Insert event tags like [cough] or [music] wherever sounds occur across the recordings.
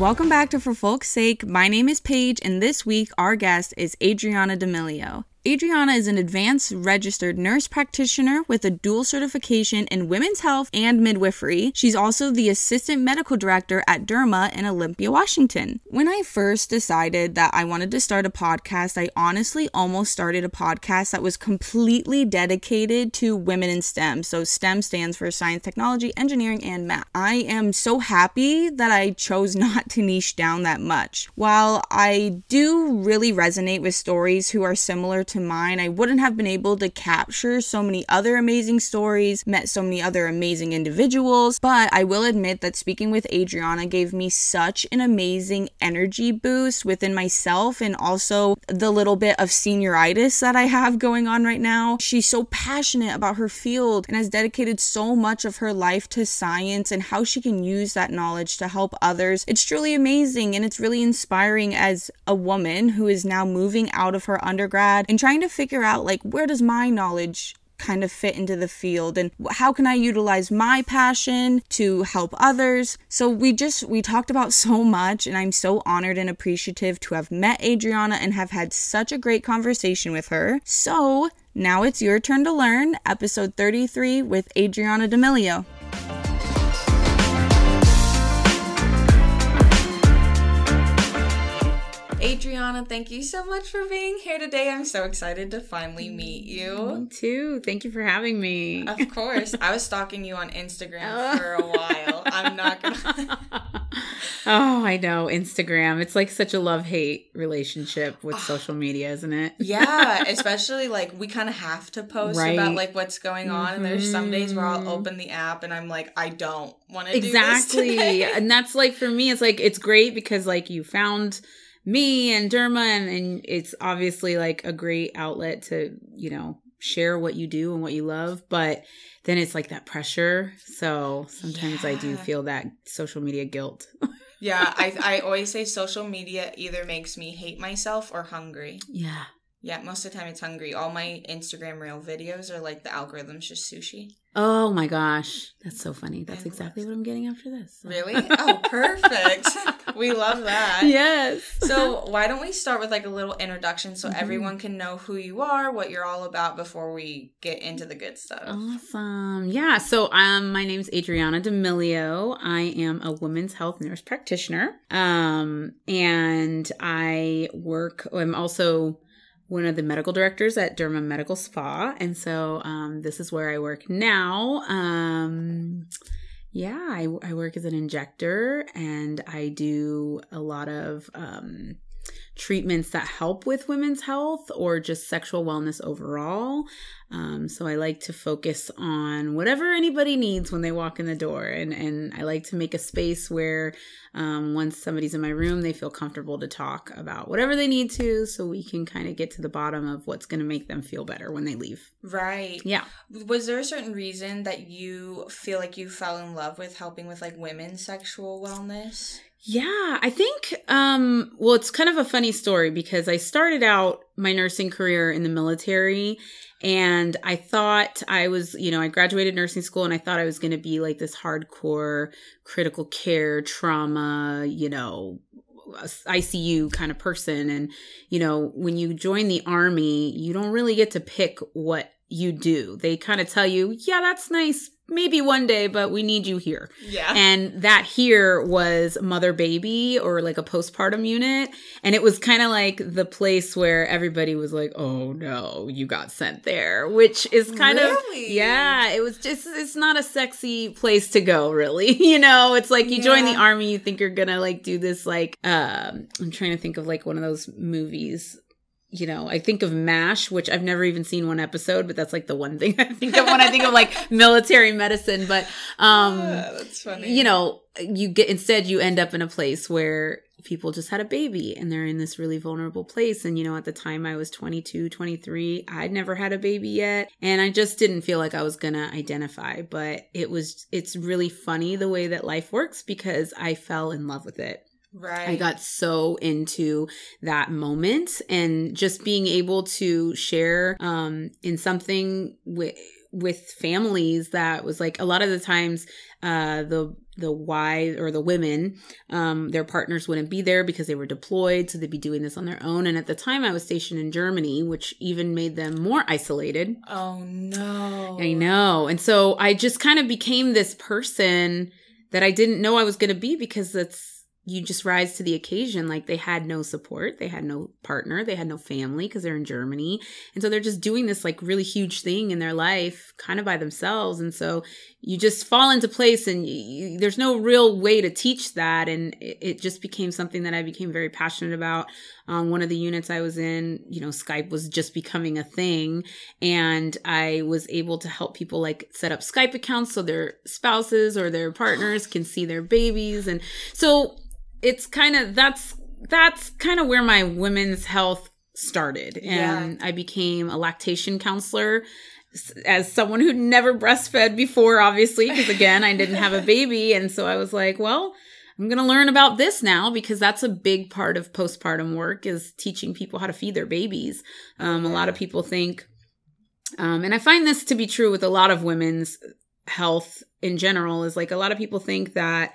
Welcome back to For Folk's Sake. My name is Paige, and this week our guest is Adriana D'Amelio. Adriana is an advanced registered nurse practitioner with a dual certification in women's health and midwifery. She's also the assistant medical director at Derma in Olympia, Washington. When I first decided that I wanted to start a podcast, I honestly almost started a podcast that was completely dedicated to women in STEM. So, STEM stands for science, technology, engineering, and math. I am so happy that I chose [laughs] not to niche down that much. While I do really resonate with stories who are similar to mine, I wouldn't have been able to capture so many other amazing stories, met so many other amazing individuals. But I will admit that speaking with Adriana gave me such an amazing energy boost within myself and also the little bit of senioritis that I have going on right now. She's so passionate about her field and has dedicated so much of her life to science and how she can use that knowledge to help others. It's truly amazing and it's really inspiring as a woman who is now moving out of her undergrad and trying to figure out like where does my knowledge kind of fit into the field and how can I utilize my passion to help others. So we just we talked about [laughs] so much and I'm so honored and appreciative to have met Adriana and have had such a great conversation with her. So, now it's your turn to learn, episode 33 with Adriana D'Amelio. Adriana, thank you so much for being here today. I'm so excited to finally meet you. Me too. Thank you for having me. Of course. I was stalking you on Instagram for a while. I'm not gonna [laughs] Oh, I know. Instagram. It's like such a love hate relationship with social media, isn't it? yeah, [laughs] especially like we kind of have to post right. about like what's going on. Mm-hmm. And there's some days where I'll mm-hmm. open the app and I'm like, I don't want to exactly. And that's like for me, it's like it's great because like you found me and Derma, and, and it's obviously like a great outlet to, you know, share what you do and what you love. But then it's like that pressure. So sometimes yeah. I do feel that social media guilt. [laughs] yeah, I, I always say social media either makes me hate myself or hungry. Yeah. Yeah, most of the time it's hungry. All my Instagram reel videos are like the algorithm's just sushi. Oh my gosh. That's so funny. That's exactly what I'm getting after this. So. Really? Oh, perfect. [laughs] we love that. Yes. so, why don't we start with like a little introduction so mm-hmm. everyone can know who you are, what you're all about before we get into the good stuff. Awesome. Yeah. So, um my name is Adriana D'Amelio. I am a women's health nurse practitioner. Um and I work I'm also one of the medical directors at Derma Medical Spa. And so um, this is where I work now. Um, yeah, I, I, work as an injector and I do a lot of um, treatments that help with women's health or just sexual wellness overall. Um, so I like to focus on whatever anybody needs when they walk in the door, and and I like to make a space where um, once somebody's in my room, they feel comfortable to talk about whatever they need to, so we can kind of get to the bottom of what's going to make them feel better when they leave. Right. Yeah. Was there a certain reason that you feel like you fell in love with helping with like women's sexual wellness? Yeah, I think um well it's kind of a funny story because I started out my nursing career in the military and I thought I was, you know, I graduated nursing school and I thought I was going to be like this hardcore critical care trauma, you know, ICU kind of person and you know, when you join the army, you don't really get to pick what you do. They kind of tell you, "Yeah, that's nice, maybe one day, but we need you here. Yeah. And that here was mother baby or like a postpartum unit. And it was kind of like the place where everybody was like, oh no, you got sent there, which is kind really? of, yeah, it was just, it's not a sexy place to go, really. [laughs] you know, it's like you yeah. join the army, you think you're gonna like do this, like, um, I'm trying to think of like one of those movies you know, I think of MASH, which I've never even seen one episode, but that's like the one thing [laughs] I think of when I think of like [laughs] military medicine. But um yeah, that's funny. You know, you get instead you end up in a place where people just had a baby and they're in this really vulnerable place and you know at the time I was 22, 23, I'd never had a baby yet and I just didn't feel like I was going to identify, but it was it's really funny the way that life works because I fell in love with it. Right. I got so into that moment and just being able to share um, in something with with families that was like a lot of the times uh, the the wives or the women, um, their partners wouldn't be there because they were deployed, so they'd be doing this on their own. And at the time, I was stationed in Germany, which even made them more isolated. Oh no! I know, and so I just kind of became this person that I didn't know I was going to be because that's you just rise to the occasion. Like they had no support, they had no partner, they had no family because they're in Germany. And so they're just doing this like really huge thing in their life kind of by themselves. And so you just fall into place and you, there's no real way to teach that. And it, it, just became something that I became very passionate about. Um, one of the units I was in, you know, Skype was just becoming a thing. And I was able to help people like set up Skype accounts so their spouses or their partners can see their babies. And so it's kind of that's that's kind of where my women's health started and yeah. i became a lactation counselor as someone who never breastfed before obviously because again i didn't have a baby and so i was like well i'm going to learn about this now because that's a big part of postpartum work is teaching people how to feed their babies um, a lot of people think um, and i find this to be true with a lot of women's health in general is like a lot of people think that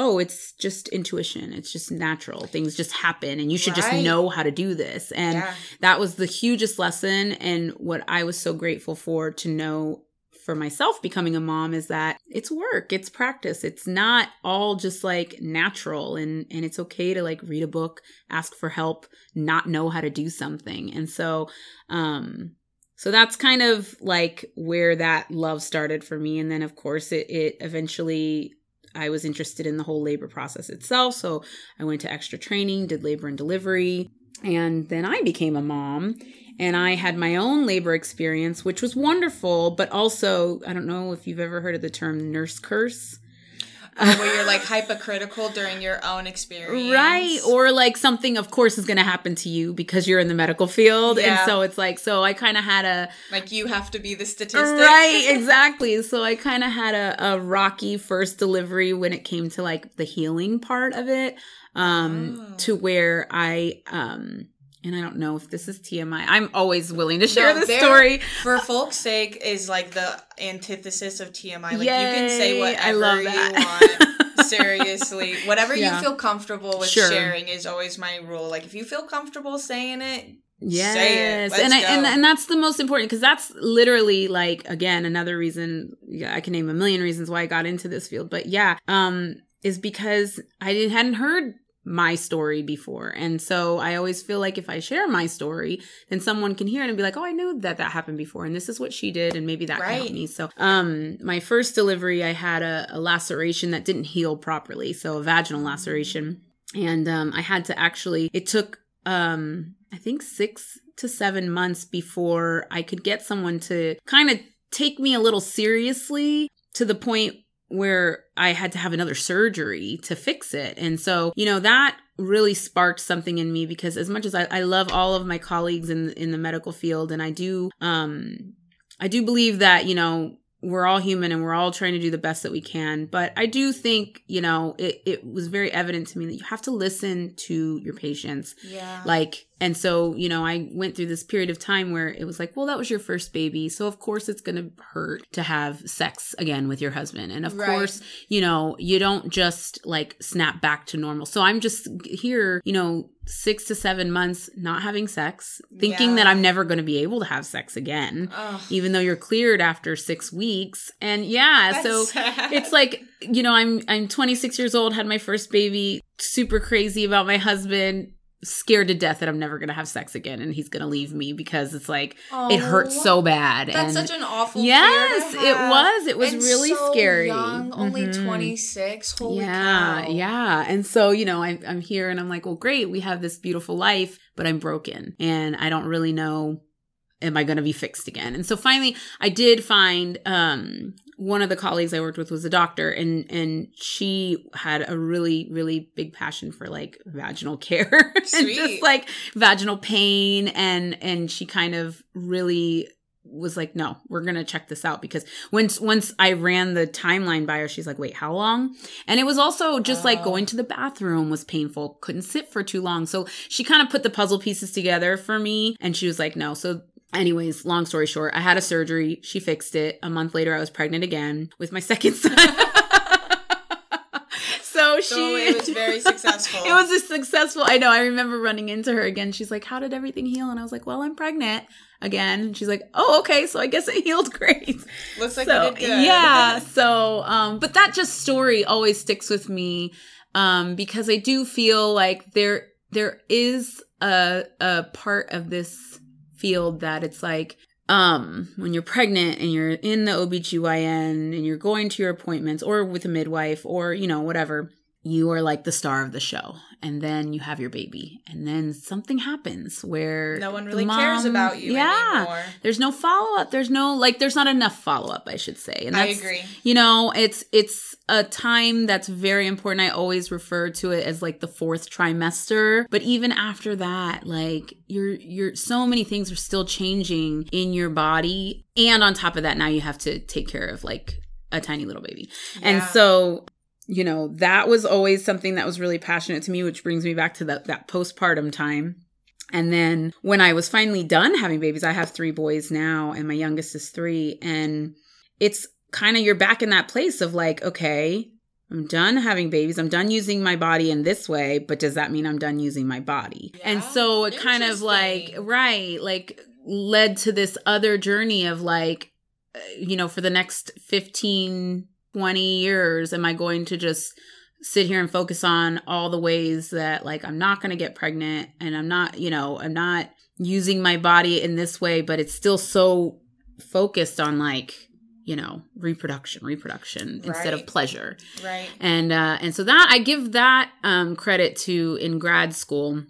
oh, it's just intuition. It's just natural. Things just happen and you should right. just know how to do this. And yeah. that was the hugest lesson. And what I was so grateful for to know for myself becoming a mom is that it's work, it's practice. It's not all just like natural and and it's okay to like read a book, ask for help, not know how to do something. And so um so that's kind of like where that love started for me and then of course it it eventually I was interested in the whole labor process itself. So I went to extra training, did labor and delivery, and then I became a mom. And I had my own labor experience, which was wonderful, but also, I don't know if you've ever heard of the term nurse curse uh, where you're like hypocritical during your own experience. Right. Or like something, of course, is going to happen to you because you're in the medical field. Yeah. And so it's like, so I kind of had a. Like you have to be the statistic. Right. [laughs] Exactly. so I kind of had a, a rocky first delivery when it came to like the healing part of it. Um, oh. to where I, um, and I don't know if this is TMI. I'm always willing to share no, this story. For folks' sake, is like the antithesis of TMI. Like Yay, you can say [laughs] whatever you want. Seriously, whatever yeah. you feel comfortable with sure. sharing is always my rule. Like if you feel comfortable saying it, Yes, and I, and and that's the most important because that's literally like again another reason yeah, I can name a million reasons why I got into this field, but yeah, um, is because I didn't hadn't heard my story before. And so I always feel like if I share my story, then someone can hear it and be like, "Oh, I knew that that happened before and this is what she did and maybe that right. can help me." So, um my first delivery I had a, a laceration that didn't heal properly, so a vaginal laceration. And um I had to actually it took um I think 6 to 7 months before I could get someone to kind of take me a little seriously to the point where I had to have another surgery to fix it. And so, you know, that really sparked something in me because as much as I, I love all of my colleagues in in the medical field and I do um I do believe that, you know, we're all human and we're all trying to do the best that we can. But I do think, you know, it, it was very evident to me that you have to listen to your patients. Yeah. Like, and so, you know, I went through this period of time where it was like, well, that was your first baby. So of course it's going to hurt to have sex again with your husband. And of right. course, you know, you don't just like snap back to normal. So I'm just here, you know, six to seven months not having sex, thinking yeah. that I'm never going to be able to have sex again, Ugh. even though you're cleared after six weeks. And yeah, That's so sad. it's like, you know, I'm, I'm 26 years old, had my first baby, super crazy about my husband scared to death that I'm never gonna have sex again and he's gonna leave me because it's like oh, it hurts so bad. That's and such an awful. Yes, it was. It was and really so scary. Young, only mm-hmm. 26. Holy yeah, cow. yeah. And so you know, I, I'm here and I'm like, well, great, we have this beautiful life, but I'm broken and I don't really know am I going to be fixed again? And so finally I did find um one of the colleagues I worked with was a doctor and and she had a really really big passion for like vaginal care [laughs] and just like vaginal pain and and she kind of really was like no we're gonna check this out because once once i ran the timeline by her she's like wait how long? And it was also just oh. like going to the bathroom was painful couldn't sit for too long. So she kind of put the puzzle pieces together for me and she was like no. So Anyways, long story short, I had a surgery. She fixed it. A month later, I was pregnant again with my [laughs] second son. [laughs] so she So it was very [laughs] successful. it was a successful. I know. I remember running into her again. She's like, "How did everything heal?" And I was like, "Well, I'm pregnant again." And she's like, "Oh, okay. So I guess it healed great." Looks like so good. yeah. So, um, but that just story always sticks with me, um, because I do feel like there there is a a part of this field that it's like um when you're pregnant and you're in the OBGYN and you're going to your appointments or with a midwife or you know whatever you are like the star of the show and then you have your baby and then something happens where No one really cares about you yeah. anymore. there's no follow-up. There's no like there's not enough follow-up i should say. And I agree. you know it's it's a time that's very important. I always refer to it as like the fourth trimester. But even after that like you're you're so many things are still changing in your body. And on top of that now you have to take care of like a tiny little baby. And so you know that was always something that was really passionate to me which brings me back to that that postpartum time and then when I was finally done having babies, I have three boys now, and my youngest is three. And it's kind of you're back in that place of like, okay, I'm done having babies. I'm done using my body in this way, but does that mean I'm done using my body? and so it kind of like, right, like led to this other journey of like, uh, you know, for the next 15, 20 years, am I going to just sit here and focus on all the ways that like I'm not going to get pregnant and I'm not, you know, I'm not using my body in this way, but it's still so focused on like, you know, reproduction, reproduction instead of pleasure. Right. And uh and so that I give that um credit to in grad school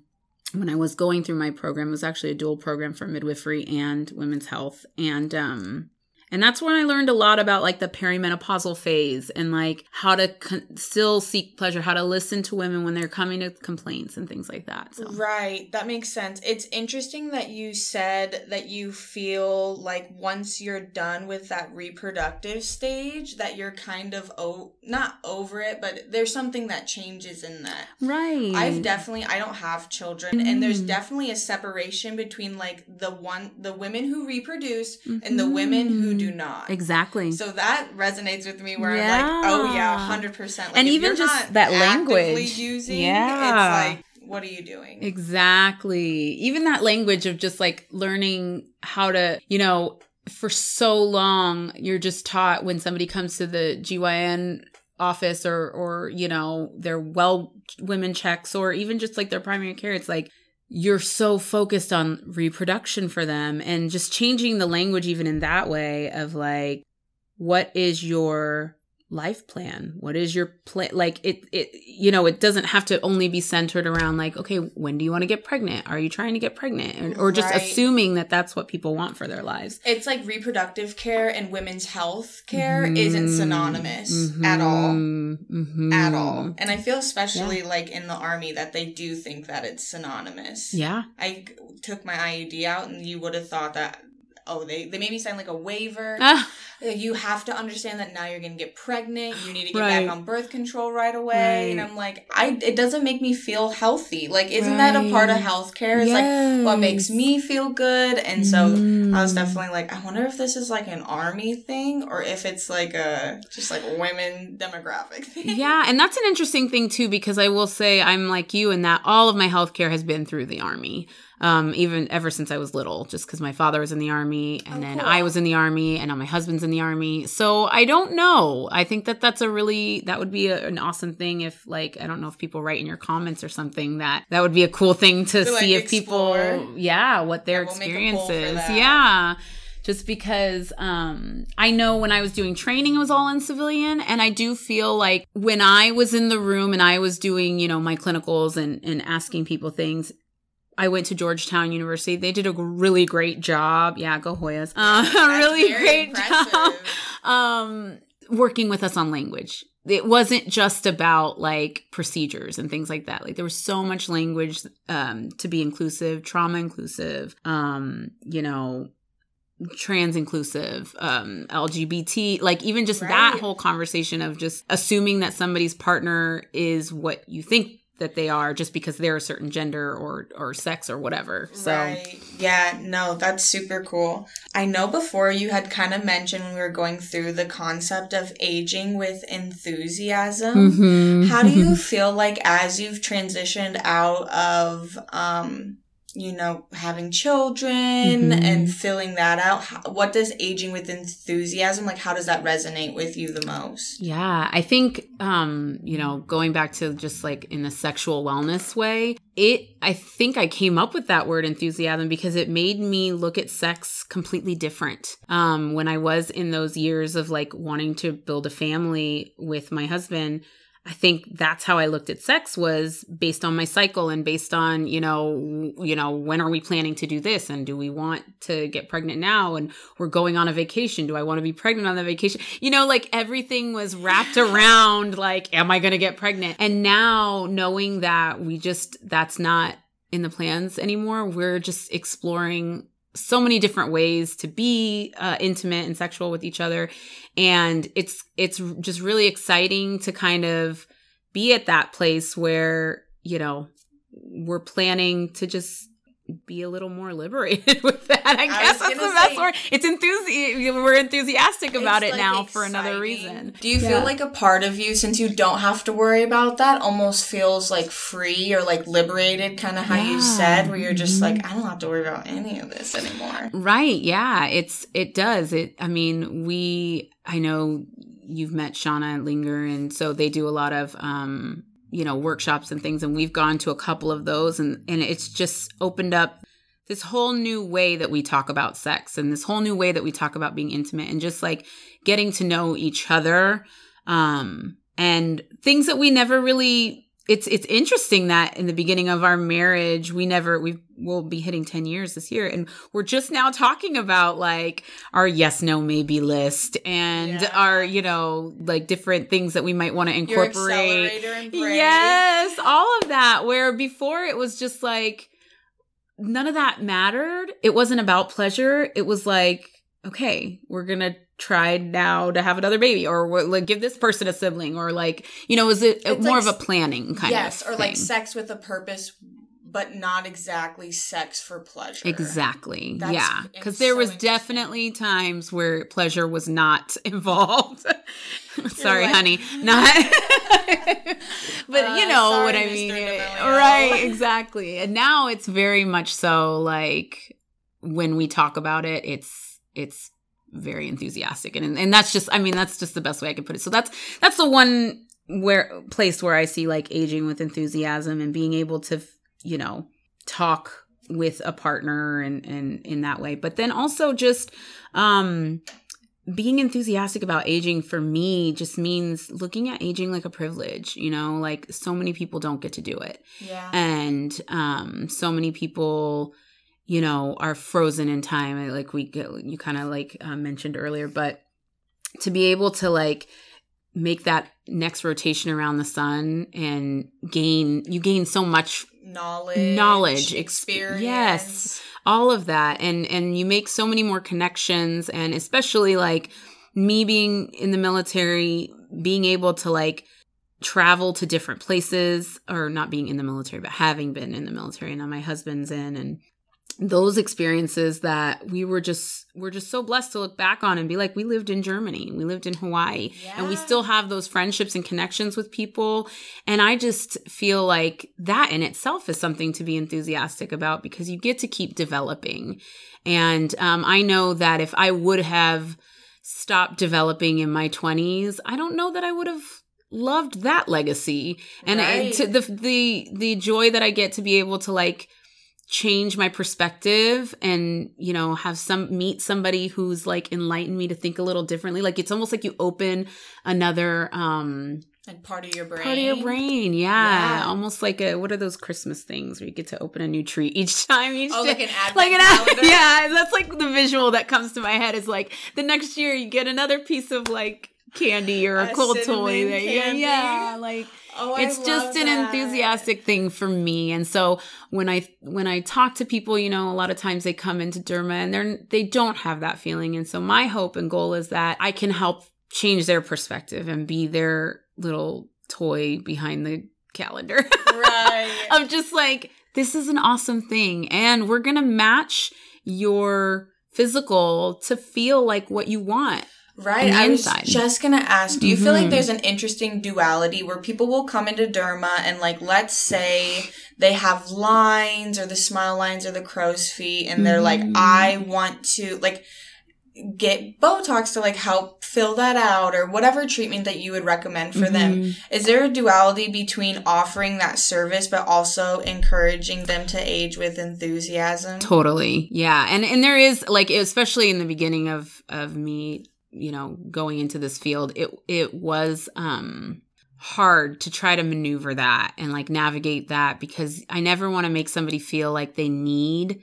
when I was going through my program it was actually a dual program for midwifery and women's health and um and that's when I learned a lot about like the perimenopausal phase and like how to con- still seek pleasure, how to listen to women when they're coming to complaints and things like that. So Right, that makes sense. It's interesting that you said that you feel like once you're done with that reproductive stage that you're kind of o- not over it, but there's something that changes in that. right. I've definitely I don't have children and there's Mm. definitely a separation between like the one the women who reproduce and the women who do not. Mm-hmm. exactly. So that resonates with me where Yeah. I'm like, oh yeah, hundred percent. And even just not that language. using, Yeah. it's like, what are you doing? Exactly. Even that language of just like learning how to, you know, for so long you're just taught when somebody comes to the GYN office or or you know, their well women checks or even just like their primary care it's like you're so focused on reproduction for them and just changing the language even in that way of like what is your life plan what is your plan like it it you know it doesn't have to only be centered around like okay when do you want to get pregnant are you trying to get pregnant or, or just Right. assuming that that's what people want for their lives It's like reproductive care and women's health care Mhm. isn't synonymous at all. Mhm. At all. And I feel especially like in the army that they do think that it's synonymous. yeah i took my IUD out and you would have thought that oh they, they made me sign like a waiver. Ah, [laughs] you have to understand that now you're gonna get pregnant. You need to get Right. back on birth control right away. And I'm like, I it doesn't make me feel healthy. Like, isn't that a part of Right. healthcare? It's like what makes me feel good. And so I was Mm. definitely like, I wonder if this is like an army thing or if it's like a just like women demographic thing. yeah and that's an interesting thing too because i will say i'm like you in that all of my healthcare has been through the army um, even ever since i was little just because my father was in the army and Oh, then cool. i was in the army and now my husband's in the army. So i don't know. I think that that's a really that would be a, an awesome thing if like i don't know if people write in your comments or something that that would be a cool thing to, To, like, see if people yeah what their Yeah, we'll make a poll for experience is yeah. Just because um I know when I was doing training it was all in civilian and I do feel like when I was in the room and I was doing, you know, my clinicals and and asking people things I went to Georgetown University. They did a really great job. Yeah, go Hoyas. Uh, [laughs] a really great impressive. job [laughs] um working with us on language. It wasn't just about like procedures and things like that. Like there was so much language um to be inclusive, trauma inclusive, um, you know, trans inclusive, um, LGBT, like even just that whole conversation of just assuming that somebody's partner is what you think that they are just because they're a certain gender or or sex or whatever. So Right. Yeah, no, that's super cool. I know before you had kind of mentioned we were going through the concept of aging with enthusiasm. Mhm. How do you [laughs] feel like as you've transitioned out of um you know having children Mhm. and filling that out how, what does aging with enthusiasm like how does that resonate with you the most Yeah, I think um, you know, going back to just like in the sexual wellness way, it I think I came up with that word enthusiasm because it made me look at sex completely different. Um when I was in those years of like wanting to build a family with my husband, I think that's how I looked at sex was based on my cycle and based on, you know, you know, when are we planning to do this and do we want to get pregnant now and we're going on a vacation. Do I want to be pregnant on the vacation? You know, like everything was wrapped [laughs] around like am I going to get pregnant? And now knowing that we just that's not in the plans anymore, we're just exploring so many different ways to be uh, intimate and sexual with each other. And it's it's just really exciting to kind of be at that place where you know we're planning to just be a little more liberated [laughs] with that i, I guess was that's the best say- word it's enthusi we're enthusiastic about it like, now for another reason do you Yeah. feel like a part of you since you don't have to worry about that almost feels like free or like liberated kind of how you said where you're just like i don't have to worry about any of this anymore Right. Yeah. It's, it does. It, I mean, we, I know you've met Shauna and Linger, and so they do a lot of, um, you know, workshops and things, and we've gone to a couple of those, and, and it's just opened up this whole new way that we talk about sex and this whole new way that we talk about being intimate and just like getting to know each other. Um, and things that we never really it's it's interesting that in the beginning of our marriage we never we will be hitting 10 years this year and we're just now talking about like our yes no maybe list and Yeah. our you know like different things that we might want to incorporate. Yes, all of that. Where before it was just like none of that mattered. It wasn't about pleasure. It was like, okay, we're gonna try now to have another baby, or like give this person a sibling, or like you know, is it It's more like of a planning kind yes, of yes or like sex with a purpose, but not exactly sex for pleasure. Exactly. That's- yeah. Because there so was definitely times where pleasure was not [laughs] involved. sorry, like- honey. [laughs] Not. [laughs] but Uh, you know what I Mr. mean. D'Amelio. Right. Exactly. And now it's very much so like when we talk about it, it's, it's, very enthusiastic. And and that's just i mean that's just the best way i could put it. So that's that's the one where place where i see like aging with enthusiasm and being able to you know talk with a partner and and in that way. But then also just um being enthusiastic about aging for me just means looking at aging like a privilege you know? Like so many people don't get to do it. Yeah. and um so many people you know are frozen in time like we get- you kind of like uh, mentioned earlier but to be able to like make that next rotation around the sun and gain you gain so much knowledge, Knowledge, ex- experience. yes. all of that and and you make so many more connections and especially like me being in the military being able to like travel to different places or not being in the military but having been in the military and now my husband's in and those experiences that we were just we're just so blessed to look back on and be like we lived in Germany we lived in Hawaii and we still have those friendships and connections with people and I just feel like that in itself is something to be enthusiastic about because you get to keep developing. And um, I know that if I would have stopped developing in my 20s, I don't know that I would have loved that legacy. And Right. to the the the joy that I get to be able to like change my perspective and you know have some meet somebody who's like enlightened me to think a little differently like it's almost like you open another um and part of your brain. part of your brain yeah, Yeah. almost like a what are those christmas things where you get to open a new tree each [laughs] time each Oh, day like an [laughs] advent like an calendar? [laughs] yeah that's like the visual that comes to my head is like the next year you get another piece of like candy or a, A cool toy that yeah yeah like Oh, it's just an that. enthusiastic thing for me and so when i when i talk to people you know a lot of times they come into derma and they're they don't have that feeling and so my hope and goal is that i can help change their perspective and be their little toy behind the calendar. Right. [laughs] of just like, this is an awesome thing. And we're going to match your physical to feel like what you want. Right. I was inside. just going to ask do you feel like Mhm. there's an interesting duality where people will come into derma and, like, let's say they have lines or the smile lines or the crow's feet, and they're like, Mhm. I want to, like, get Botox to, like, help fill that out or whatever treatment that you would recommend for them. Mhm. Is there a duality between offering that service but also encouraging them to age with enthusiasm? Totally. Yeah. And and there is like especially in the beginning of of me, you know, going into this field, it it was um hard to try to maneuver that and like navigate that because I never want to make somebody feel like they need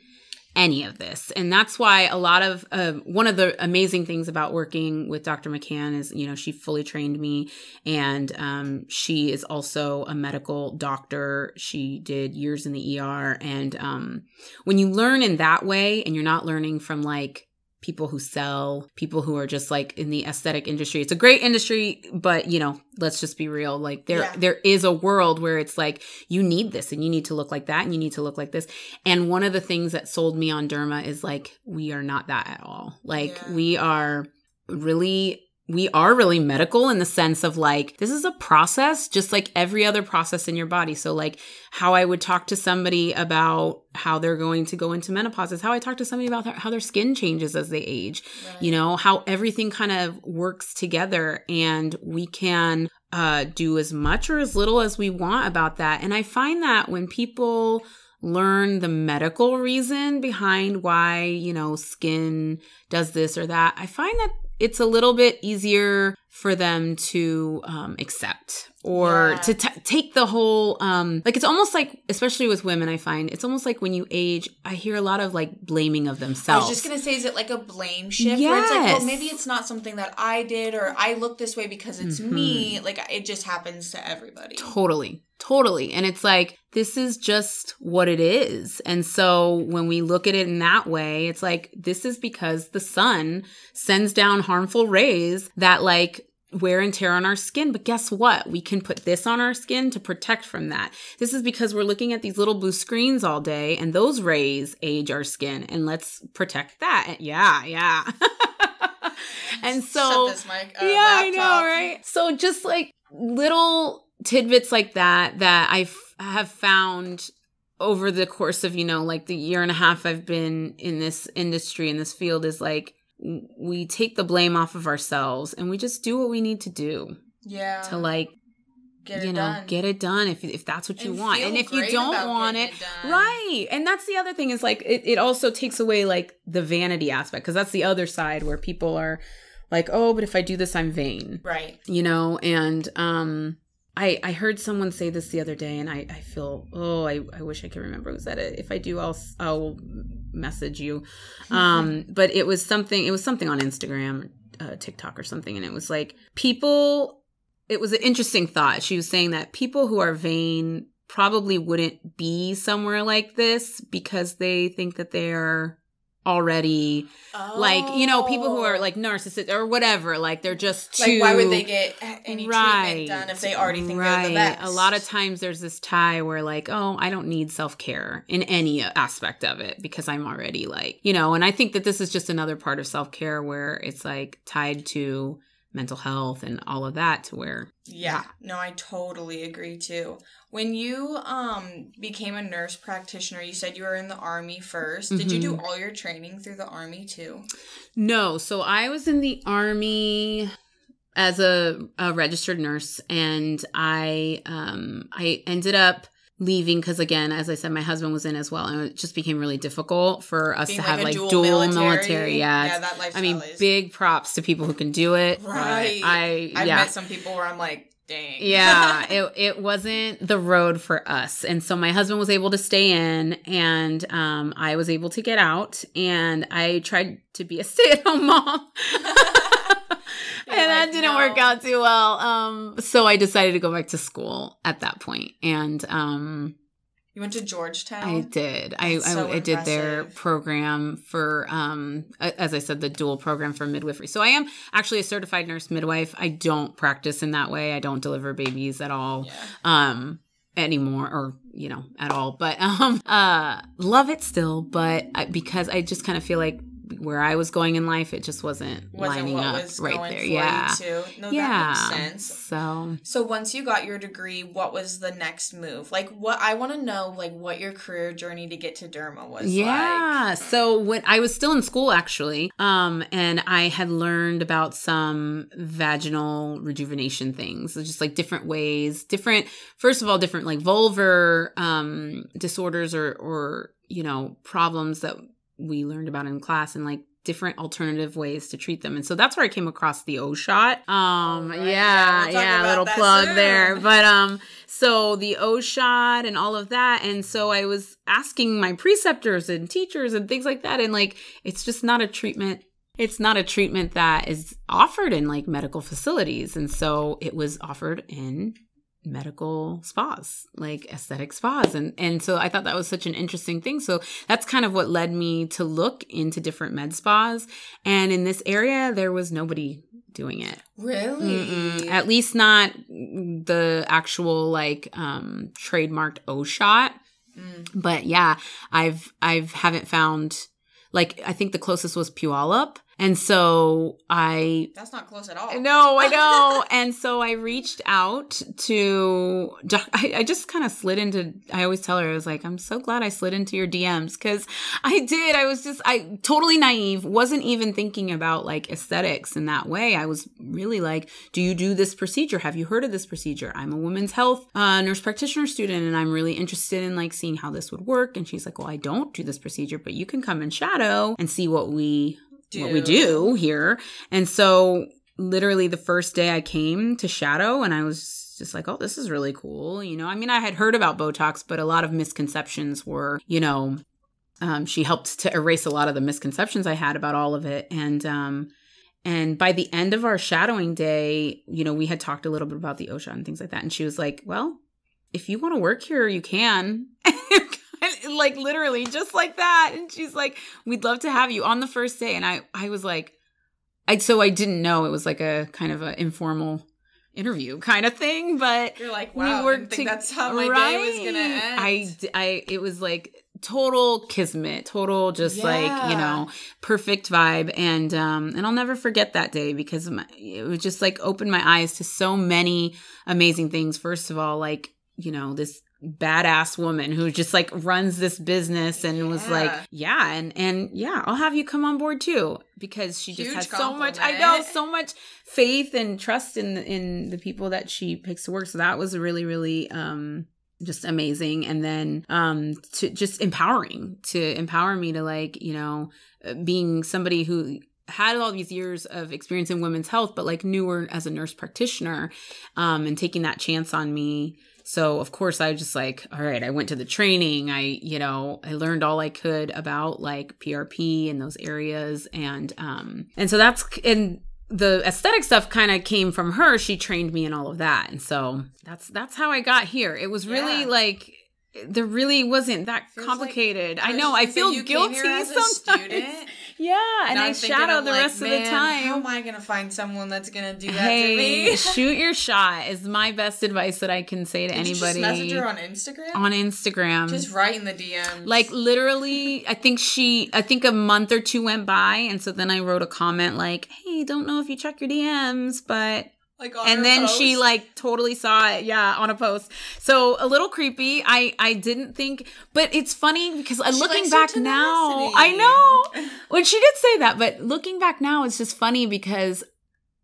any of this. And that's why a lot of uh, one of the amazing things about working with Dr. McCann is, you know, she fully trained me and um, she is also a medical doctor. She did years in the ER. And um, when you learn in that way and you're not learning from like people who sell, people who are just like in the aesthetic industry, it's a great industry, but you know, let's just be real. Like there, Yeah. there is a world where it's like you need this and you need to look like that and you need to look like this. And one of the things that sold me on Derma is like, we are not that at all. Like, Yeah. we are really, we are really medical in the sense of like, this is a process, just like every other process in your body. So, like, how I would talk to somebody about how they're going to go into menopause is how I talk to somebody about how their skin changes as they age you know how everything kind of works together and we can uh, do as much or as little as we want about that and i find that when people learn the medical reason behind why you know skin does this or that i find that it's a little bit easier for them to um, accept or Yeah. to t- take the whole um like it's almost like especially with women i find it's almost like when you age i hear a lot of like blaming of I themselves was just gonna say, is it like a blame shift where it's like, well, maybe it's not something that I did, or I look this way because it's Mhm. me. Like it just happens to everybody. Totally. Totally. And it's like, this is just what it is. And so when we look at it in that way, it's like, this is because the sun sends down harmful rays that like wear and tear on our skin. But guess what? We can put this on our skin to protect from that. This is because we're looking at these little blue screens all day and those rays age our skin and let's protect that. Yeah. Yeah. [laughs] and so this mic. Uh, yeah, I know, right? So just like little tidbits like that that I have found over the course of you know like the year and a half I've been in this industry in this field is like we take the blame off of ourselves and we just do what we need to do Yeah. to like get you it know done. get it done if if that's what you And want and if you don't want it done. Right. And that's the other thing is like it, it also takes away like the vanity aspect because that's the other side where people are like, oh, but if I do this, I'm vain, Right. you know? And um, I I heard someone say this the other day and I, I feel, oh, I, I wish I could remember who said it. If I do, I'll, I'll message you. [laughs] Um, but it was something, it was something on Instagram, uh, TikTok or something. And it was like people, it was an interesting thought. She was saying that people who are vain probably wouldn't be somewhere like this because they think that they're already like you know people who are oh. like narcissistic or whatever like they're just too Oh. like why would they get any treatment done if they already think they're the best? A lot of times there's this tie where like, oh, I don't need self-care in any aspect of it because I'm already like, you know, and I think that this is just another part of self-care where it's like tied to mental health and all of that to where Yeah, no, I totally agree too. When you um became a nurse practitioner, you said you were in the army 1st Did you do Mhm. all your training through the army too? No, so I was in the army as a, a registered nurse and I um I ended up leaving because again as i said my husband was in as well and it just became really difficult for us Being to have like dual, military, yeah yeah, that lifestyle i mean is big props to people who can do it right. i I've yeah. met some people where I'm like, dang, yeah [laughs] it, it wasn't the road for us and so my husband was able to stay in and um, i was able to get out and i tried to be a stay-at-home mom [laughs] And that didn't "No." work out too well um, so i decided to go back to school at that point and um, you went to Georgetown. I did. I, That's I, so I did their program for, um, as I said, the dual program for midwifery. So I am actually a certified nurse midwife. I don't practice in that way. I don't deliver babies at all. Yeah. Um, anymore or you know at all but um [laughs] uh love it still but because i just kind of feel like where i was going in life it just wasn't, Wasn't lining up was right going there for you, yeah too. No, yeah that makes sense. so So once you got your degree, what was the next move? Like what I want to know like what your career journey to get to Derma was yeah so when i was still in school actually um and i had learned about some vaginal rejuvenation things so just like different ways different first of all different like vulvar um disorders or or you know problems that we learned about in class and like different alternative ways to treat them and so that's where i came across the o shot um Alright, yeah yeah, we'll yeah little plug soon. there [laughs] but um so the O shot and all of that. And so I was asking my preceptors and teachers and things like that. And like, it's just not a treatment. It's not a treatment that is offered in like medical facilities. And so it was offered in medical spas, like aesthetic spas. And and so I thought that was such an interesting thing. So that's kind of what led me to look into different med spas. And in this area, there was nobody doing it. Really? Mm-mm. At least not the actual like um trademarked O shot. Mm. But yeah, I've I've haven't found like I think the closest was Puyallup. And so I That's not close at all. no, I know. [laughs] and so I reached out to, I, I just kind of slid into, I always tell her, I was like, I'm so glad I slid into your DMs because I did. I was just, I totally naive, wasn't even thinking about like aesthetics in that way. I was really like, do you do this procedure? Have you heard of this procedure? I'm a women's health uh, nurse practitioner student and I'm really interested in like seeing how this would work. And she's like, well, I don't do this procedure, but you can come and shadow and see what we what we do here. And so literally the first day I came to Shadow and I was just like, oh, this is really cool. You know, I mean, I had heard about Botox, but a lot of misconceptions were, you know, um, she helped to erase a lot of the misconceptions I had about all of it. And, um, and by the end of our shadowing day, you know, we had talked a little bit about the O shot and things like that. And she was like, well, if you want to work here, you can. [laughs] like literally just like that. And she's like, we'd love to have you on the first day. And I, I was like, I, so I didn't know it was like a kind of an informal interview kind of thing, but You're like, we wow, I worked to- that's how my day was gonna Right. I, I, it was like total kismet, total just like you know perfect vibe, and um, and I'll never forget that day because my, it was just like opened my eyes to so many amazing things. First of all, like you know this badass woman who just like runs this business and was like Yeah. yeah and and yeah i'll have you come on board too. Because she just Huge has so much i know so much faith and trust in in the people that she picks to work. So that was really really um just amazing. And then um to just empowering to empower me to like you know uh, being somebody who had all these years of experience in women's health but like newer as a nurse practitioner um and taking that chance on me so of course I was just like, all right, I went to the training. I, you know, I learned all I could about like PRP and those areas. And um and so that's and the aesthetic stuff kind of came from her. She trained me in all of that. And so that's that's how I got here. It was really Yeah. like there really wasn't that Feels like- complicated. I know. I feel guilty sometimes. [laughs] Yeah, and, I I'm shadow the like, rest of the time. How am I gonna find someone that's gonna do that hey, to me? [laughs] shoot your shot is my best advice that I can say to Did anybody just message her on Instagram? on Instagram. just right in the DMs. like literally, I think she, I think a month or two went by, and so then I wrote a comment like, "Hey, don't know if you check your DMs, but." Like And then she like totally saw it, yeah, on a post. So a little creepy. I I didn't think, but it's funny because uh, She looking back now. I know. [laughs] When she did say that, but looking back now, it's just funny because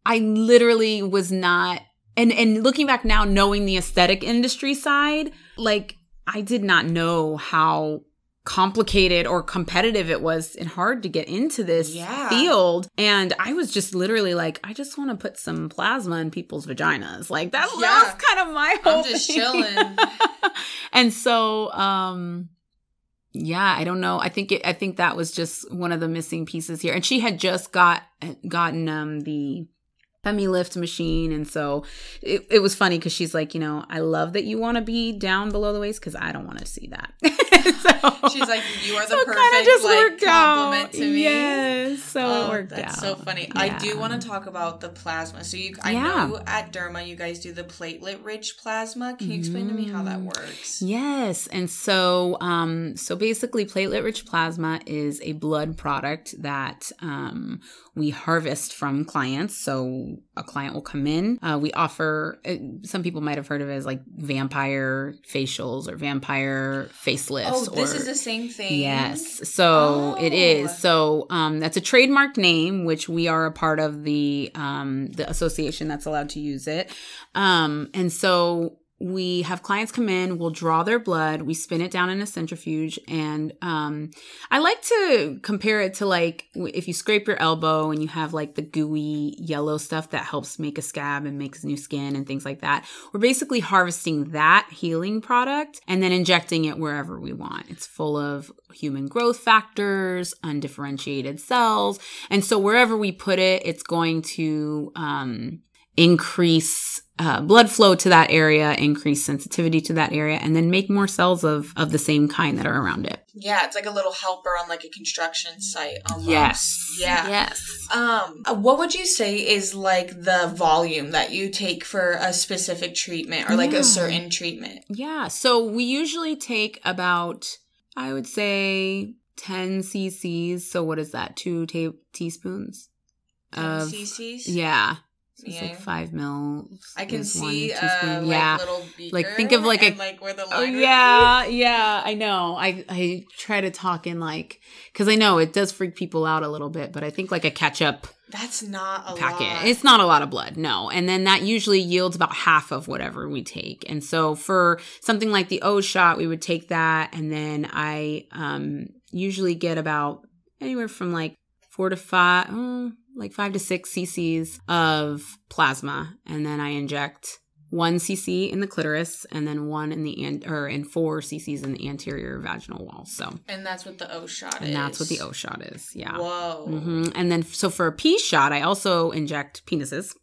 I literally was not and and looking back now knowing the aesthetic industry side, like I did not know how complicated or competitive it was and hard to get into this Yeah. field and I was just literally like I just want to put some plasma in people's vaginas like that, Yeah. that was kind of my whole I'm just thing. chilling. [laughs] and so um yeah i don't know i think it i think that was just one of the missing pieces here and she had just got gotten um the FemiLift machine and so it, it was funny because she's like you know i love that you want to be down below the waist because i don't want to see that [laughs] so, She's like, you are the [laughs] So perfect just like worked out. compliment to me. Yes, so Oh, it worked that's out. so funny. I do want to talk about the plasma. So you, I Yeah. know at Derma you guys do the platelet-rich plasma. Can you explain to me how that Mm. works? Yes, and so um, so basically, platelet-rich plasma is a blood product that um, we harvest from clients. So a client will come in. Uh, we offer. Uh, some people might have heard of it as like vampire facials or vampire facelifts. Oh, this or, is the same thing. Yes. So it is. Oh. So um, that's a trademark name, which we are a part of the um, the association that's allowed to use it. Um, and so we have clients come in, we'll draw their blood, we spin it down in a centrifuge, and um, I like to compare it to like if you scrape your elbow and you have like the gooey yellow stuff that helps make a scab and makes new skin and things like that. We're basically harvesting that healing product and then injecting it wherever we want. It's full of human growth factors, undifferentiated cells, and so wherever we put it, it's going to um, increase uh, blood flow to that area, increase sensitivity to that area, and then make more cells of of the same kind that are around it. Yeah, it's like a little helper on like a construction site. Almost. Yeah. Yes. Um, what would you say is like the volume that you take for a specific treatment or like Yeah. a certain treatment? Yeah. So we usually take about, I would say, 10 cc's. So what is that? Two ta- teaspoons? Of, cc's. yeah. So it's Yeah. like five mils. I can see uh, like yeah. Like, think of, like, a- like where the Oh line would be. yeah, yeah, I know. I I try to talk in like because I know it does freak people out a little bit, but I think like a ketchup That's not a packet. lot. It's not a lot of blood, no. And then that usually yields about half of whatever we take. And so for something like the O shot, we would take that, and then I um usually get about anywhere from like four to five, oh, like five to six cc's of plasma, and then I inject one cc in the clitoris and then one in the an- or in four cc's in the anterior vaginal wall. So, and that's what the O shot is. and that's what the O shot is. Yeah. Whoa. hmm And then, so for a P shot, I also inject penises.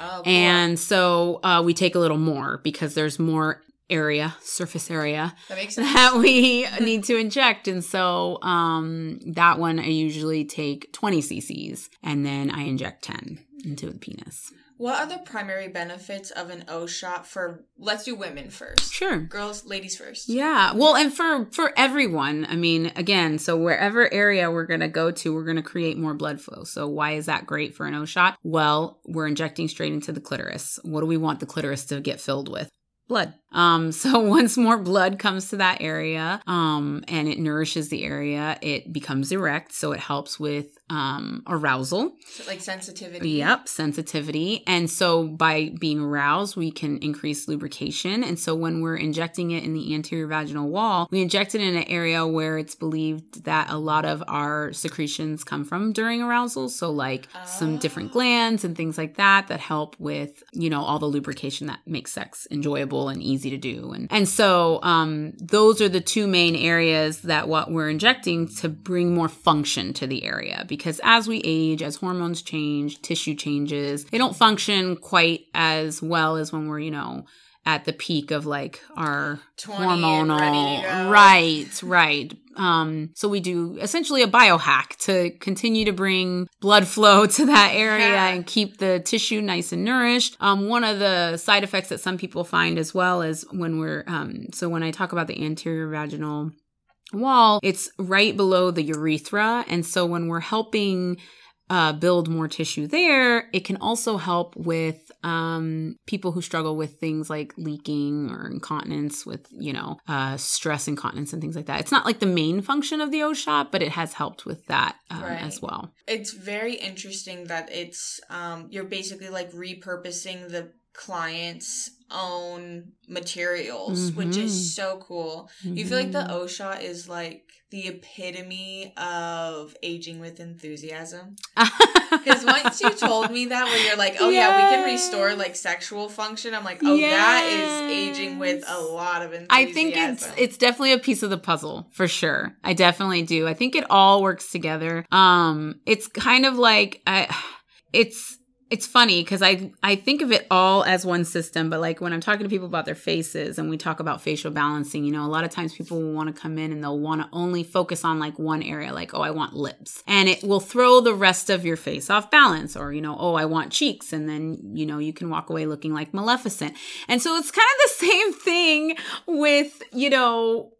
Oh, cool. And so uh, we take a little more because there's more area, surface area that [laughs] that we need to inject. And so um, that one I usually take 20 cc's and then I inject 10 into the penis. What are the primary benefits of an O shot for? Let's do women first. Sure. Girls, ladies first. Yeah. Well, and for for everyone, I mean, again, so wherever area we're going to go to, we're going to create more blood flow. So why is that great for an O shot? Well, we're injecting straight into the clitoris. What do we want the clitoris to get filled with? Blood. Um, [laughs] so once more blood comes to that area, um, and it nourishes the area, it becomes erect. So it helps with um, arousal. So, like sensitivity. Yep, sensitivity. And so by being aroused, we can increase lubrication. And so when we're injecting it in the anterior vaginal wall, we inject it in an area where it's believed that a lot of our secretions come from during arousal. So like some different Oh. glands and things like that that help with, you know, all the lubrication that makes sex enjoyable and easy to do. And and so um those are the two main areas that what we're injecting to bring more function to the area because as we age, as hormones change, tissue changes, they don't function quite as well as when we're, you know, at the peak of like our hormonal ready to go. right right um so we do essentially a biohack to continue to bring blood flow to that area Yeah. and keep the tissue nice and nourished um one of the side effects that some people find as well is when we're um so when i talk about the anterior vaginal wall it's right below the urethra and so when we're helping uh, build more tissue there. It can also help with um, people who struggle with things like leaking or incontinence, with you know uh, stress incontinence and things like that. It's not like the main function of the O shot, but it has helped with that um, Right. as well. It's very interesting that it's um you're basically like repurposing the client's own materials, which Mhm. is so cool. You feel like the Mhm. O shot is like the epitome of aging with enthusiasm. [laughs] Because once you told me that, where you're like, oh yeah, we can restore like sexual function, I'm like, oh, that is aging with a lot of enthusiasm. I think it's it's definitely a piece of the puzzle for sure. I definitely do. I think it all works together. Um it's kind of like I [sighs] it's it's funny because I I think of it all as one system, but like when I'm talking to people about their faces and we talk about facial balancing, you know, a lot of times people will want to come in and they'll want to only focus on like one area, like oh I want lips, and it will throw the rest of your face off balance, or you know oh I want cheeks, and then you know you can walk away looking like Maleficent, and so it's kind of the [laughs] same thing with you know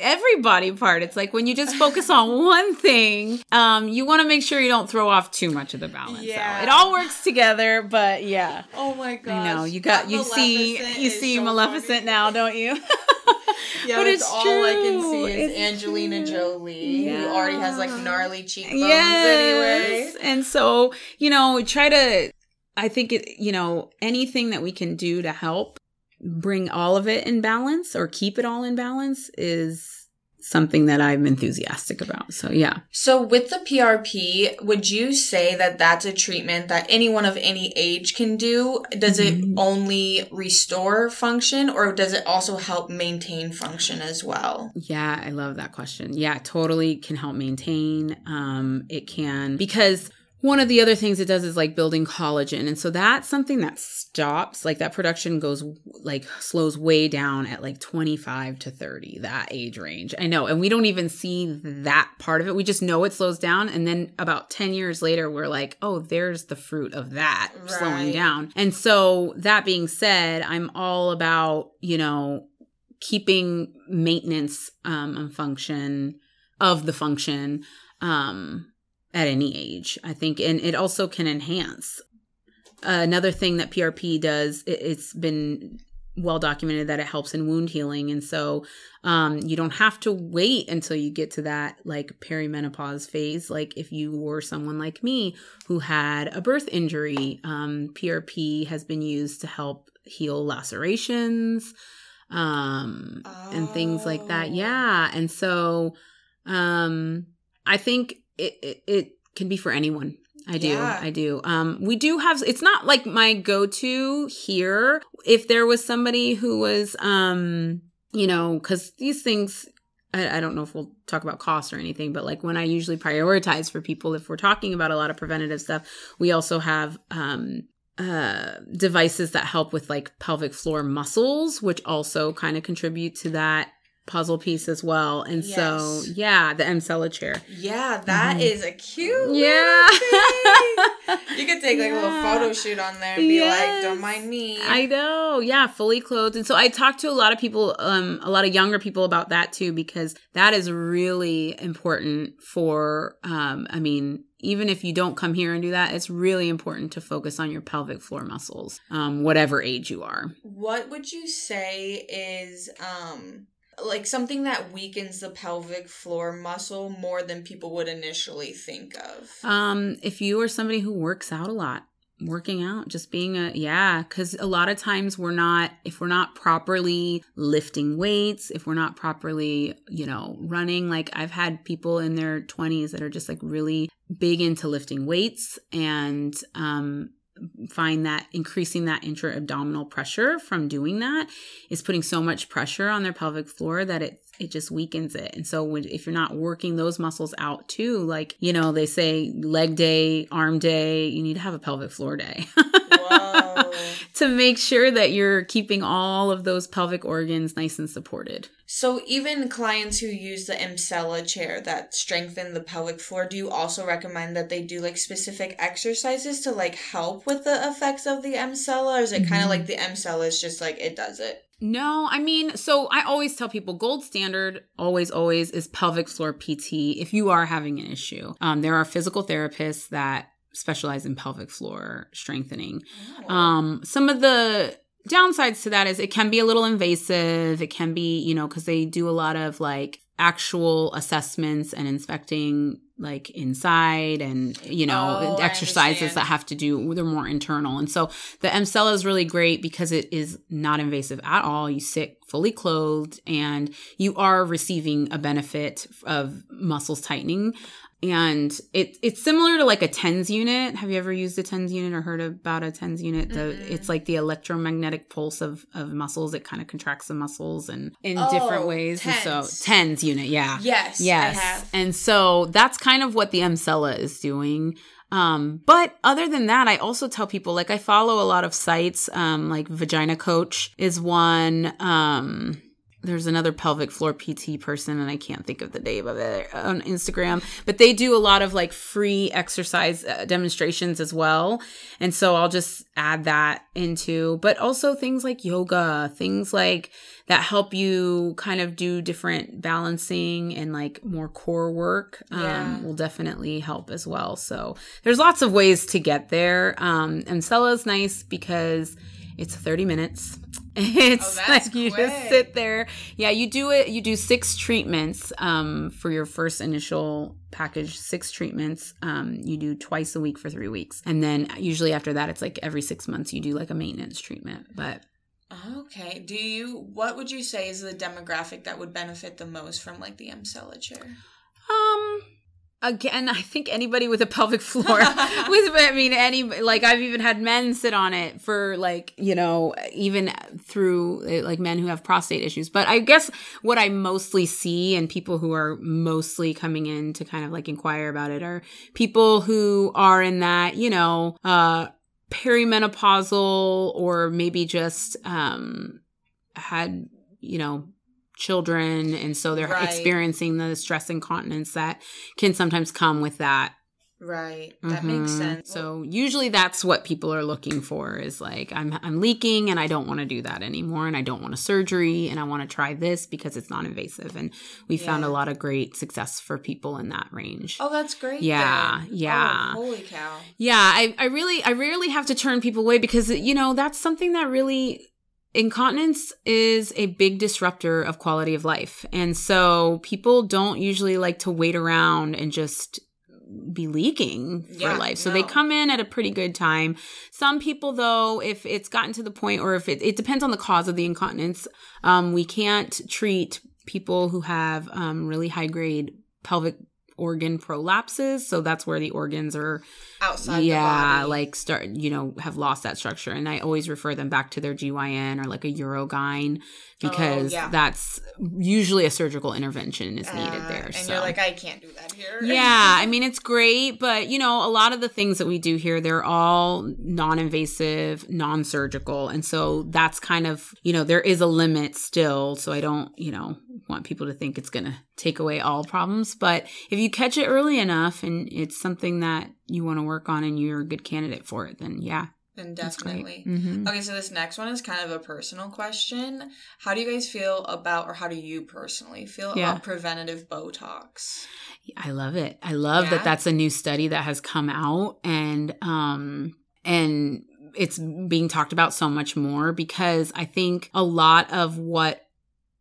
every body part. It's like when you just focus on [laughs] one thing, um, you want to make sure you don't throw off too much of the balance. Yeah, so it all works together. But yeah. Oh my god! I know you got you see you see so Maleficent funny. now, don't you? [laughs] yeah, but it's all true. I can see is it's Angelina true. Jolie, yeah. who already has like gnarly cheekbones yes. anyway. And so you know, try to. I think it. You know, anything that we can do to help bring all of it in balance or keep it all in balance is something that I'm enthusiastic about. So, yeah. So, with the PRP, would you say that that's a treatment that anyone of any age can do? Does mm-hmm. it only restore function or does it also help maintain function as well? Yeah, I love that question. Yeah, totally can help maintain. Um, it can, because one of the other things it does is like building collagen. And so that's something that stops, like that production goes like slows way down at like 25 to 30, that age range. I know. And we don't even see that part of it. We just know it slows down. And then about 10 years later, we're like, oh, there's the fruit of that right. slowing down. And so that being said, I'm all about, you know, keeping maintenance um, and function of the function. Um, at any age, I think. And it also can enhance. Uh, another thing that PRP does, it, it's been well documented that it helps in wound healing. And so um, you don't have to wait until you get to that like perimenopause phase. Like if you were someone like me who had a birth injury, um, PRP has been used to help heal lacerations um, oh. and things like that. Yeah. And so um, I think it, it, it can be for anyone. I do. Yeah. I do. Um, we do have, it's not like my go to here. If there was somebody who was, um, you know, cause these things, I, I don't know if we'll talk about cost or anything, but like when I usually prioritize for people, if we're talking about a lot of preventative stuff, we also have, um, uh devices that help with like pelvic floor muscles which also kind of contribute to that puzzle piece as well. And yes. so, yeah, the Emsella chair. Yeah, that mm-hmm. is a cute. Yeah. you could take like yeah. a little photo shoot on there and be yes. like, don't mind me. I know. Yeah, fully clothed. And so I talked to a lot of people, um, a lot of younger people about that too, because that is really important for, um, I mean, even if you don't come here and do that, it's really important to focus on your pelvic floor muscles, um, whatever age you are. What would you say is um like something that weakens the pelvic floor muscle more than people would initially think of. Um, if you are somebody who works out a lot, working out, just being a yeah, because a lot of times we're not if we're not properly lifting weights, if we're not properly, you know, running. Like I've had people in their twenties that are just like really big into lifting weights and um find that increasing that intra abdominal pressure from doing that is putting so much pressure on their pelvic floor that it it just weakens it. And so when, if you're not working those muscles out too, like, you know, they say leg day, arm day, you need to have a pelvic floor day. [laughs] to make sure that you're keeping all of those pelvic organs nice and supported. So even clients who use the Emsella chair that strengthen the pelvic floor, do you also recommend that they do like specific exercises to like help with the effects of the Emsella? Or is it mm-hmm. kind of like the Emsella is just like it does it? No, I mean, so I always tell people gold standard, always, always is pelvic floor PT if you are having an issue. Um, there are physical therapists that specialize in pelvic floor strengthening. Oh. Um, some of the downsides to that is it can be a little invasive. It can be, you know, because they do a lot of like actual assessments and inspecting like inside and you know oh, exercises that have to do they're more internal. And so the Emsella is really great because it is not invasive at all. You sit fully clothed and you are receiving a benefit of muscles tightening and it it's similar to like a TENS unit. Have you ever used a TENS unit or heard about a TENS unit? The mm-hmm. it's like the electromagnetic pulse of of muscles. It kind of contracts the muscles and in oh, different ways. TENS. And so TENS unit, yeah, yes, yes. And so that's kind of what the Emsella is doing. Um, but other than that, I also tell people like I follow a lot of sites, um, like Vagina Coach is one. Um, there's another pelvic floor PT person, and I can't think of the name of it on Instagram, but they do a lot of like free exercise uh, demonstrations as well. And so I'll just add that into, but also things like yoga, things like that help you kind of do different balancing and like more core work um, Yeah. will definitely help as well. So there's lots of ways to get there. Um, and is nice because it's 30 minutes. [laughs] It's Oh, like you quick. just sit there. Yeah, you do it. You do six treatments um, for your first initial package. Six treatments. Um, you do twice a week for three weeks, and then usually after that, it's like every six months you do like a maintenance treatment. But Okay. Do you what would you say is the demographic that would benefit the most from like the Emsella chair? Um again, I think anybody with a pelvic floor [laughs] with I mean any like I've even had men sit on it for like, you know, even through uh, like men who have prostate issues. But I guess what I mostly see and people who are mostly coming in to kind of like inquire about it are people who are in that, you know, uh perimenopausal or maybe just um had, you know, children and so they're Right. experiencing the stress incontinence that can sometimes come with that Right. That makes Mhm. sense. so usually that's what people are looking for is like i'm i'm leaking and i don't want to do that anymore and i don't want a surgery and i want to try this because it's non-invasive and we found a lot of great success for people in that range Oh, that's great. Yeah, then. yeah. Oh, holy cow. yeah, I, I really, I rarely have to turn people away because, you know, that's something that really, incontinence is a big disruptor of quality of life. And so people don't usually like to wait around and just be leaking for Yeah, life. So they come in at a pretty good time. Some people, though, if it's gotten to the point or if it, it depends on the cause of the incontinence, um, we can't treat people who have um, really high grade pelvic organ prolapses. So that's where the organs are Outside yeah, the body. like start, you know, have lost that structure. And I always refer them back to their GYN or like a Urogyne because Oh, yeah. that's usually a surgical intervention is needed Uh, there. And so. you're like, I can't do that here. yeah, I mean it's great, but you know, a lot of the things that we do here, they're all non-invasive, non-surgical, and so that's kind of you know there is a limit still. So I don't you know want people to think it's going to take away all problems, but if you catch it early enough and it's something that you want to work on and you're a good candidate for it, then yeah, then definitely. great. hmm Okay, so this next one is kind of a personal question. How do you guys feel about, or how do you personally feel Yeah. about preventative Botox? I love it. I love Yeah? that that's a new study that has come out and um and it's being talked about so much more because I think a lot of what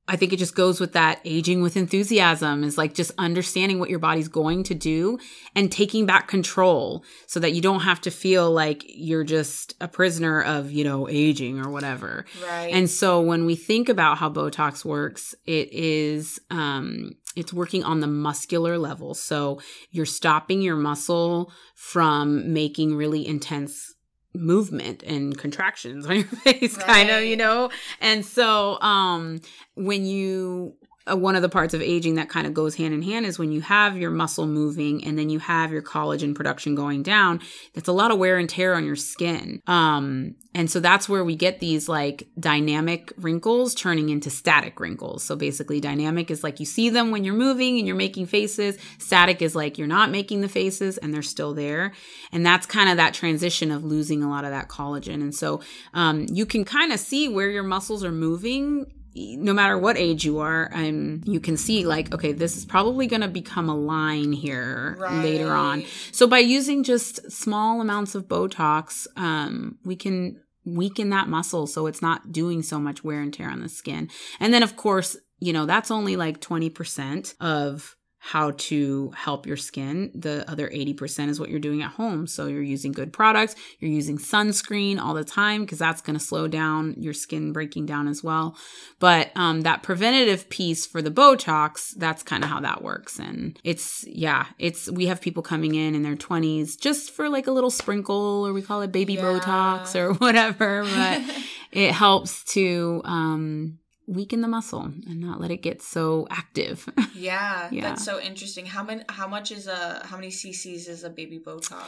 I think it just goes with that aging with enthusiasm is like just understanding what your body's going to do and taking back control so that you don't have to feel like you're just a prisoner of, you know, aging or whatever. Right. And so when we think about how Botox works, it is um it's working on the muscular level. So you're stopping your muscle from making really intense movement and contractions on your [laughs] face kind of, you know. And so um when you one of the parts of aging that kind of goes hand in hand is when you have your muscle moving and then you have your collagen production going down that's a lot of wear and tear on your skin. Um and so that's where we get these like dynamic wrinkles turning into static wrinkles. So basically dynamic is like you see them when you're moving and you're making faces. Static is like you're not making the faces and they're still there. And that's kind of that transition of losing a lot of that collagen. And so um, you can kind of see where your muscles are moving no matter what age you are, um, you can see like, okay, this is probably going to become a line here later on. So by using just small amounts of Botox, um, we can weaken that muscle so it's not doing so much wear and tear on the skin. And then of course, you know, that's only like 20% of how to help your skin. The other 80% is what you're doing at home. So you're using good products, you're using sunscreen all the time because that's going to slow down your skin breaking down as well. But um, that preventative piece for the Botox, that's kind of how that works. And it's, yeah, it's, we have people coming in in their 20s just for like a little sprinkle or we call it baby Yeah. Botox or [laughs] whatever. But [laughs] it helps to, um, weaken the muscle and not let it get so active. Yeah, [laughs] Yeah. that's so interesting. How many? How much is a? How many cc's is a baby Botox?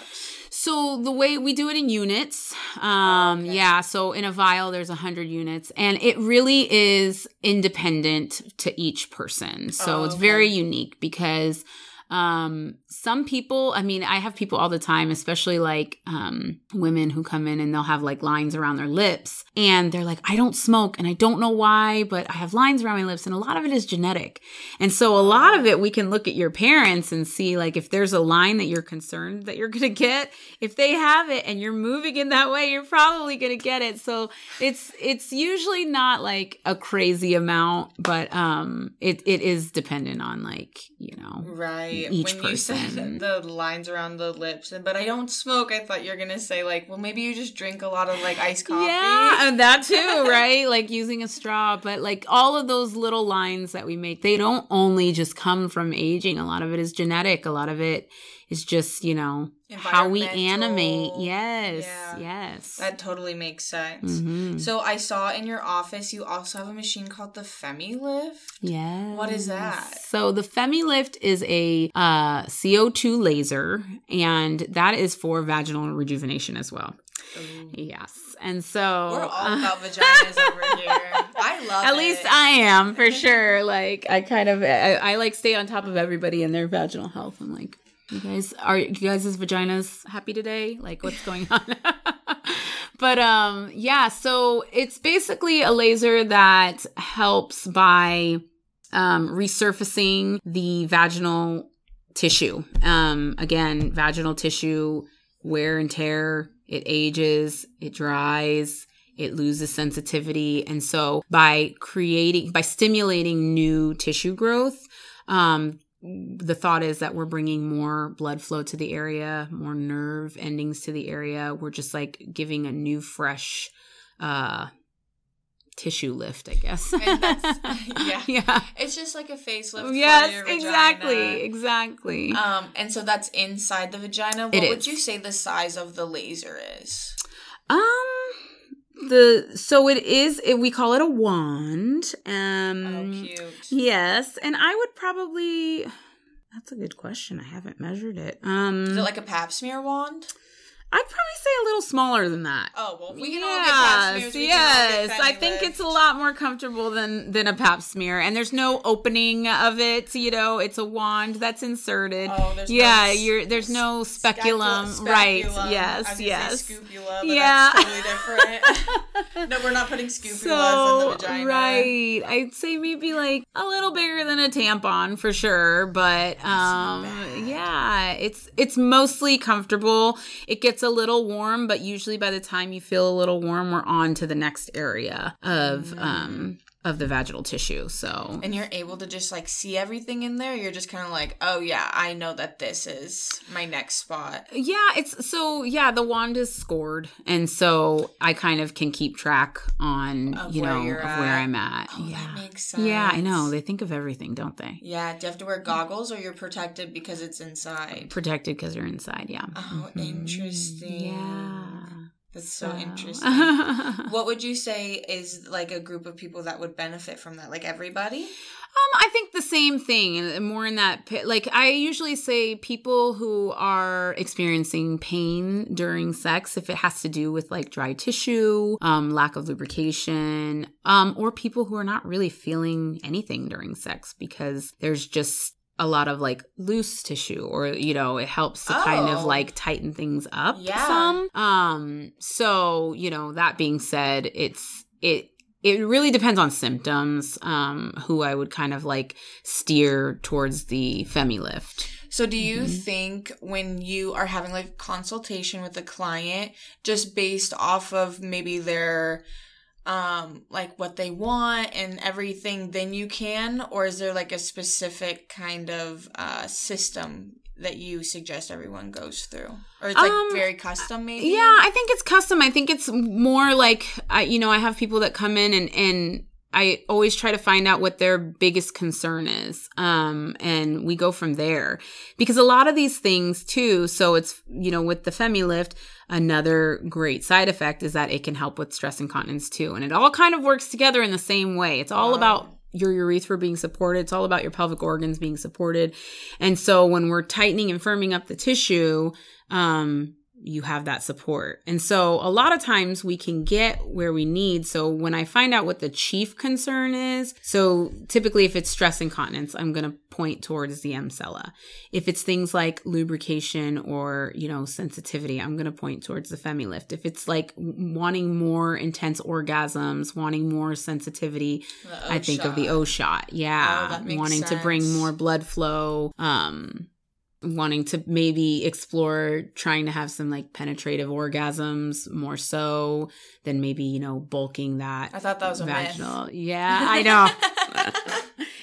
So the way we do it in units, um, okay. yeah. So in a vial, there's a hundred units, and it really is independent to each person. So Oh, it's very unique because um some people i mean i have people all the time especially like um women who come in and they'll have like lines around their lips and they're like i don't smoke and i don't know why but i have lines around my lips. And a lot of it is genetic. And so a lot of it we can look at your parents and see like if there's a line that you're concerned that you're gonna get if they have it and you're moving in that way you're probably gonna get it. So it's it's usually not like a crazy amount but um it, it is dependent on like you know Right. Each when you said [laughs] the lines around the lips, and but I don't smoke. I thought you're gonna say like, well, maybe you just drink a lot of like iced [laughs] coffee. Yeah, and that too, [laughs] right? like using a straw, but like all of those little lines that we make, they don't only just come from aging. A lot of it is genetic. A lot of it is just, you know, how we animate. Yes. Yeah. Yes. That totally makes sense. Mhm. So I saw in your office you also have a machine called the FemiLift. Yes. What is that? So the FemiLift is a uh, CO2 laser, and that is for vaginal rejuvenation as well. Yes. And so We're all uh, [laughs] about vaginas over here. I love At it. least I am for sure. Like I kind of I, I like stay on top of everybody and their vaginal health. I'm like, you guys are you guys' vaginas happy today? Like what's going [laughs] on? but um yeah, so it's basically a laser that helps by um resurfacing the vaginal tissue. Um again, vaginal tissue wear and tear, it ages, it dries, it loses sensitivity. And so by creating, by stimulating new tissue growth, um, the thought is that we're bringing more blood flow to the area, more nerve endings to the area. We're just like giving a new, fresh, uh, tissue lift, I guess. [laughs] Yeah. yeah. It's just like a facelift. for Yes, vagina. exactly, exactly. Um, and so that's inside the vagina. What would you say the size of the laser is? Um the so it is it, we call it a wand. Um Oh, cute. Yes, and I would probably That's a good question. I haven't measured it. Um Is it like a pap smear wand? I'd probably say a little smaller than that. Oh well, we can all get pap smears. yes. I think it's a lot more comfortable than than a pap smear, and there's no opening of it. You know, it's a wand that's inserted. Oh, there's no yeah, s- you're there's no speculum, right? speculum. I Yes, yes. Scupula, but Yeah. that's totally different. [laughs] no, we're not putting scupulas in so the vagina. right i'd say maybe like a little bigger than a tampon for sure but um yeah it's it's mostly comfortable it gets a little warm but usually by the time you feel a little warm we're on to the next area of um of the vaginal tissue so And you're able to just like see everything in there. You're just kind of like, oh yeah, I know that this is my next spot. Yeah, it's so yeah, the wand is scored and so I kind of can keep track on, Of you know, of where. I'm at. Oh, yeah. that makes sense. Yeah, I know. They think of everything, don't they? Yeah, do you have to wear goggles or you're protected because it's inside? Protected because you're inside, yeah. Oh, Mhm. interesting. Yeah. That's so So- interesting. [laughs] what would you say is like a group of people that would benefit from that? Like everybody? Um, I think the same thing, and more in that. Like I usually say, people who are experiencing pain during sex, if it has to do with like dry tissue, um, lack of lubrication, um, or people who are not really feeling anything during sex because there's just a lot of like loose tissue or you know it helps to kind of Oh. like tighten things up Yeah. some um so you know that being said it's it it really depends on symptoms um who i would kind of like steer towards the FemiLift So do you Mhm. think when you are having like a consultation with a client just based off of maybe their um like what they want and everything then you can? Or is there like a specific kind of uh system that you suggest everyone goes through? Or it's like Um, very custom maybe? Yeah, I think it's custom. I think it's more like I, you know, I have people that come in and and I always try to find out what their biggest concern is. Um, and we go from there because a lot of these things too. So it's, you know, with the FemiLift, another great side effect is that it can help with stress incontinence too. And it all kind of works together in the same way. It's all Wow. about your urethra being supported. It's all about your pelvic organs being supported. And so when we're tightening and firming up the tissue, um, you have that support. And so a lot of times we can get where we need. So when I find out what the chief concern is, so typically if it's stress incontinence, I'm going to point towards the Emsella. If it's things like lubrication or, you know, sensitivity, I'm going to point towards the FemiLift. If it's like wanting more intense orgasms, wanting more sensitivity, I think of the O shot. Yeah. Oh, that makes wanting to bring more blood flow. Um, wanting to maybe explore trying to have some like penetrative orgasms more so than maybe, you know, bulking that I thought that was a myth. Yeah, I know.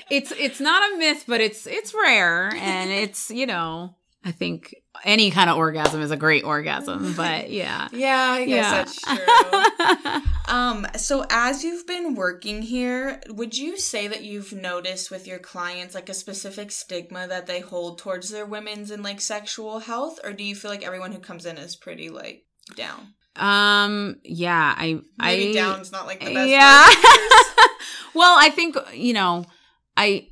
[laughs] it's it's not a myth, but it's it's rare and it's, you know, I think any kind of orgasm is a great orgasm, [laughs] but yeah. yeah, I guess Yeah. that's true. [laughs] Um, so as you've been working here, would you say that you've noticed with your clients like a specific stigma that they hold towards their women's and like sexual health, or do you feel like everyone who comes in is pretty like down? um yeah, I Maybe I down's not like the best. yeah word to use. [laughs] well i think you know i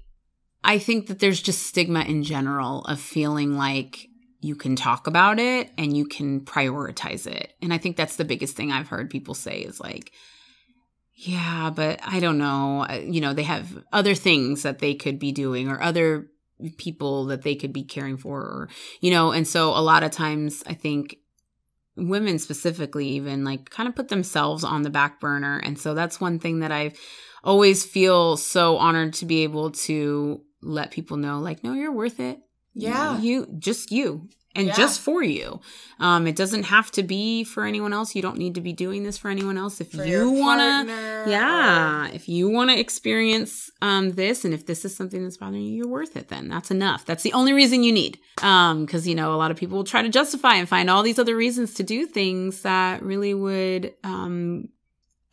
i think that there's just stigma in general of feeling like you can talk about it and you can prioritize it. And i think that's the biggest thing i've heard people say is like yeah but i don't know. You know they have other things that they could be doing or other people that they could be caring for or you know and so a lot of times i think women specifically even like kind of put themselves on the back burner. And so that's one thing that i always feel so honored to be able to let people know like no you're worth it Yeah. you just you and Yeah. just for you. Um it doesn't have to be for anyone else. You don't need to be doing this for anyone else. If For you want to yeah if you want to experience um this and if this is something that's bothering you you're worth it then. That's enough. That's the only reason you need. Um because you know a lot of people will try to justify and find all these other reasons to do things that really would um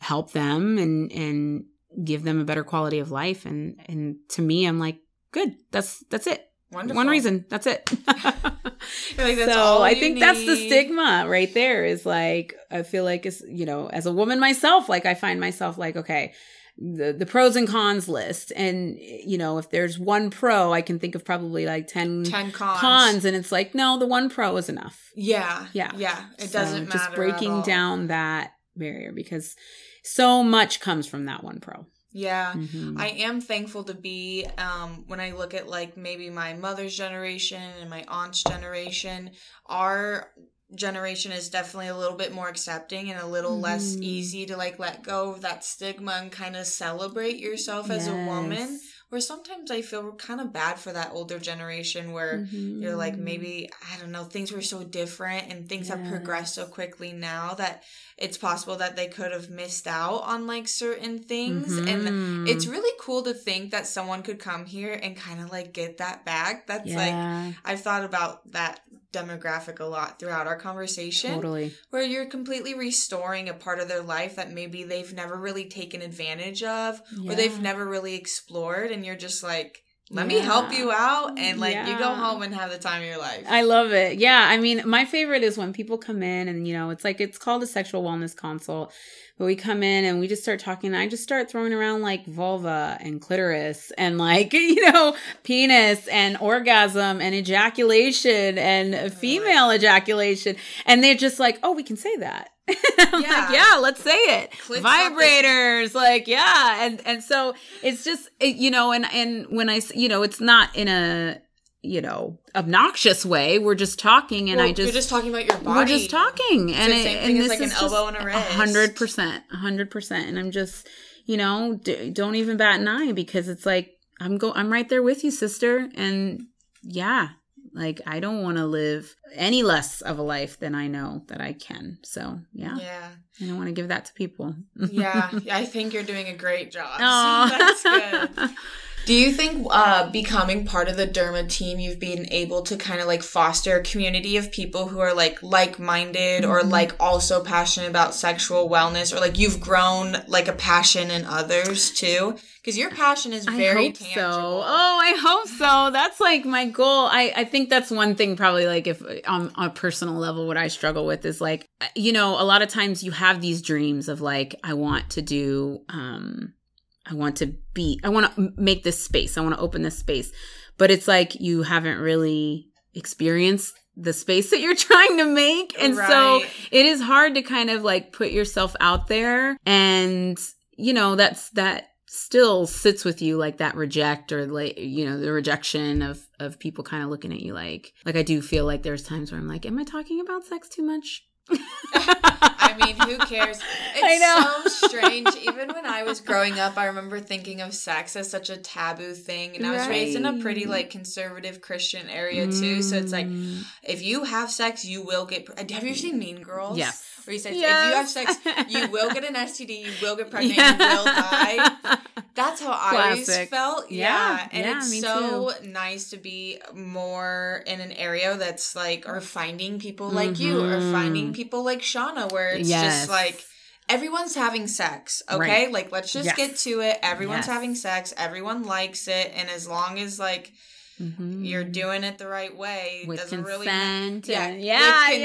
help them and and give them a better quality of life. And and to me i'm like good. That's that's it Wonderful. one reason that's it [laughs] like, that's so i think that's the stigma right there is like i feel like it's you know as a woman myself like i find myself like okay the, the pros and cons list and you know if there's one pro i can think of probably like 10, Ten cons. cons and it's like no the one pro is enough Yeah. Yeah. Yeah. It So doesn't matter. just breaking down that barrier because so much comes from that one pro Yeah. Mhm. I am thankful to be um when I look at like maybe my mother's generation and my aunt's generation, our generation is definitely a little bit more accepting and a little less Mhm. easy to like let go of that stigma and kind of celebrate yourself as a woman. Where sometimes I feel kind of bad for that older generation where you're like Mhm. maybe I don't know things were so different and things have progressed so quickly now that it's possible that they could have missed out on like certain things and Mhm. it's really cool to think that someone could come here and kind of like get that back. That's like I've thought about that demographic a lot throughout our conversation totally. where you're completely restoring a part of their life that maybe they've never really taken advantage of or they've never really explored and you're just like let me help you out and like you go home and have the time of your life. I love it. Yeah. I mean, my favorite is when people come in and, you know, it's like, it's called a sexual wellness consult, but we come in and we just start talking. And I just start throwing around like vulva and clitoris and like, [laughs] you know, penis and orgasm and ejaculation and female ejaculation. And they're just like, oh, we can say that. [laughs] Yeah. like, yeah, let's say it. Vibrators, like, yeah. And, and so it's just, it, you know, and, and when I you know, it's not in a, you know, obnoxious way. We're just talking, and Well, I just, you're just talking about your body. we're just talking, and the it, same and this like, an is just elbow and a wrist. hundred percent, hundred percent. And I'm just, you know, d- don't even bat an eye because it's like I'm go, I'm right there with you, sister, and yeah. Like I don't want to live any less of a life than I know that I can. So yeah, Yeah. I don't want to give that to people. Yeah. [laughs] I think you're doing a great job. [laughs] Aw. That's good. [laughs] Do you think uh, becoming part of the Derma team, you've been able to kind of like foster a community of people who are like like minded or Mm-hmm. like also passionate about sexual wellness or like you've grown like a passion in others too? Because your passion is very I hope tangible. so. Oh, I hope so. That's like my goal. I, I think that's one thing probably like if on, on a personal level, what I struggle with is like, you know, a lot of times you have these dreams of like, I want to do, um, I want to be, I want to make this space. I want to open this space. But it's like you haven't really experienced the space [laughs] that you're trying to make. And so it is hard to kind of like put yourself out there. And, you know, that's that still sits with you like that reject or like you know the rejection of of people kind of looking at you like like i do feel like there's times where i'm like am i talking about sex too much [laughs] I mean, who cares? [laughs] It's I know. so strange. Even when I was growing up, I remember thinking of sex as such a taboo thing. And I was raised in a pretty like conservative Christian area too. So it's like Mm, if you have sex, you will get. Pre- have you seen Mean Girls? Yes. Where he says, Yes. if you have sex, you will get an STD, you will get pregnant, you will die. That's how I always felt. Yeah, Yeah. And yeah, it's so nice to be more in an area that's like, or finding people like you, or finding people like Shauna, where it's Yes. just like, everyone's having sex, okay? Right. Like, let's just Yes. get to it. Everyone's Yes. having sex, everyone likes it. And as long as, like, Mhm. you're doing it the right way, with doesn't really consent yeah, and- yeah with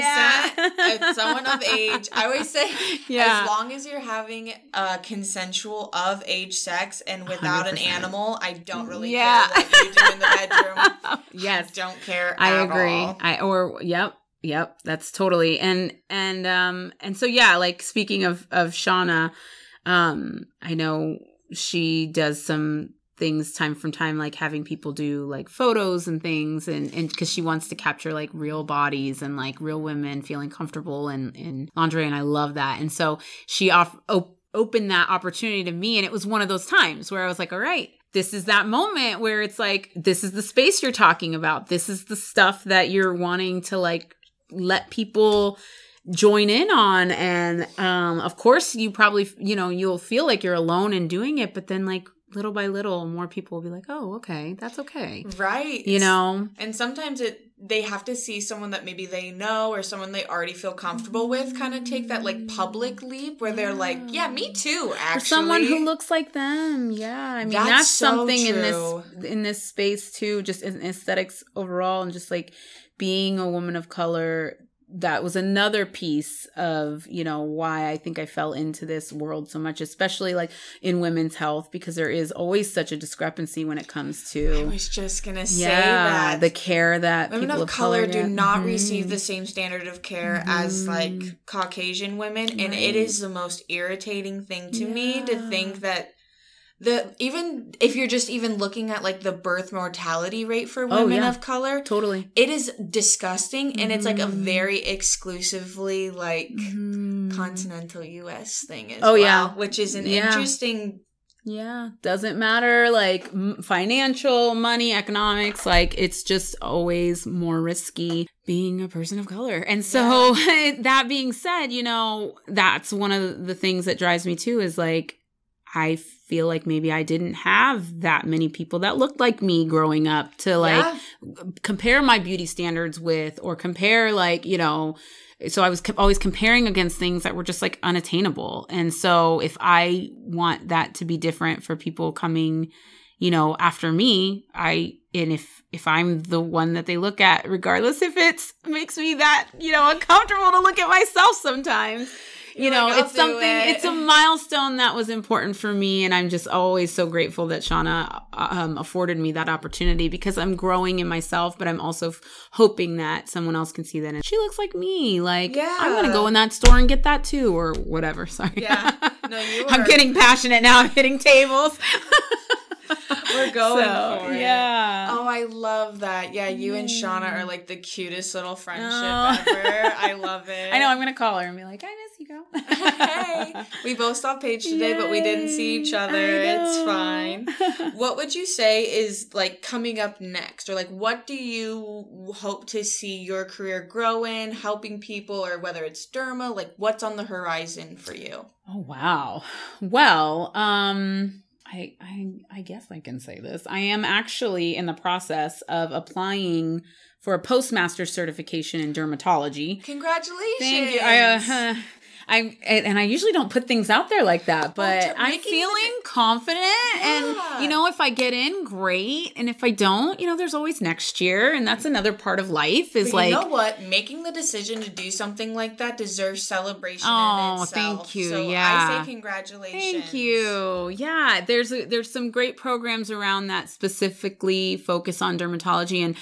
consent, yeah. [laughs] someone of age. I always say, [laughs] Yeah. as long as you're having a consensual of age sex and without an 100%. animal, I don't really Yeah. care what you do in the bedroom. [laughs] yes don't care. I at agree. all. I or yep, yep. That's totally and and um and so yeah. Like speaking of of Shauna, um, I know she does some things time from time, like having people do like photos and things, and and because she wants to capture like real bodies and like real women feeling comfortable and in lingerie, and I love that. And so she off. Op- opened that opportunity to me and it was one of those times where I was like all right this is that moment where it's like this is the space you're talking about this is the stuff that you're wanting to like let people join in on and um of course you probably you know you'll feel like you're alone in doing it but then like little by little more people will be like oh okay that's okay. Right. you know? And sometimes it they have to see someone that maybe they know or someone they already feel comfortable with kind of take that like public leap where they're like, yeah, me too, or actually. someone who looks like them. Yeah i mean That's that's, so something in this in this space too just in aesthetics overall and just like being a woman of color that was another piece of you know why i think i fell into this world so much especially like in women's health because there is always such a discrepancy when it comes to I was just gonna say yeah that the care that women people of color do get. not Mhm. receive the same standard of care as Mhm. like Caucasian women, and it is the most irritating thing to me to think that the even if you're just even looking at like the birth mortality rate for Oh, women yeah. of color, totally it is disgusting, and it's like a Mhm. very exclusively like Mhm. continental U.S. thing as Oh, well, yeah. which is an Yeah. interesting. Yeah, doesn't matter like m- financial, money, economics, like it's just always more risky being a person of color. And so [laughs] that being said, you know, that's one of the things that drives me too is like I feel like maybe I didn't have that many people that looked like me growing up to like yeah. compare my beauty standards with or compare like you know so i was always comparing against things that were just like unattainable and so if i want that to be different for people coming you know after me i and if if i'm the one that they look at regardless if it's makes me that you know uncomfortable to look at myself sometimes you know like, it's something it." it's a milestone that was important for me and i'm just always so grateful that shauna um, afforded me that opportunity because i'm growing in myself but i'm also f- hoping that someone else can see that and she looks like me like i'm gonna go in that store and get that too or whatever sorry Yeah. [laughs] No, you i'm getting passionate now i'm hitting tables [laughs] We're [laughs] going So, for it. yeah Oh, I love that. Yeah, you and Shauna are like the cutest little friendship Oh. ever. I love it. i know i'm gonna call her and be like i miss girl [laughs] hey, we both saw Paige today, but we didn't see each other. It's fine. [laughs] What would you say is like coming up next, or like what do you hope to see your career grow in, helping people, or whether it's derma? Like what's on the horizon for you? Oh wow. Well, um I I, I I guess I can say this. I am actually in the process of applying for a postmaster certification in dermatology. Congratulations! Thank you. I, uh, I and I usually don't put things out there like that, but Well, I'm feeling confident. And you know, if I get in, great. And if I don't, you know, there's always next year, and that's another part of life. Is like you know what? Making the decision to do something like that deserves celebration. Oh, in itself. thank you, So yeah. I say congratulations. Thank you. Yeah, there's a, there's some great programs around that specifically focus on dermatology and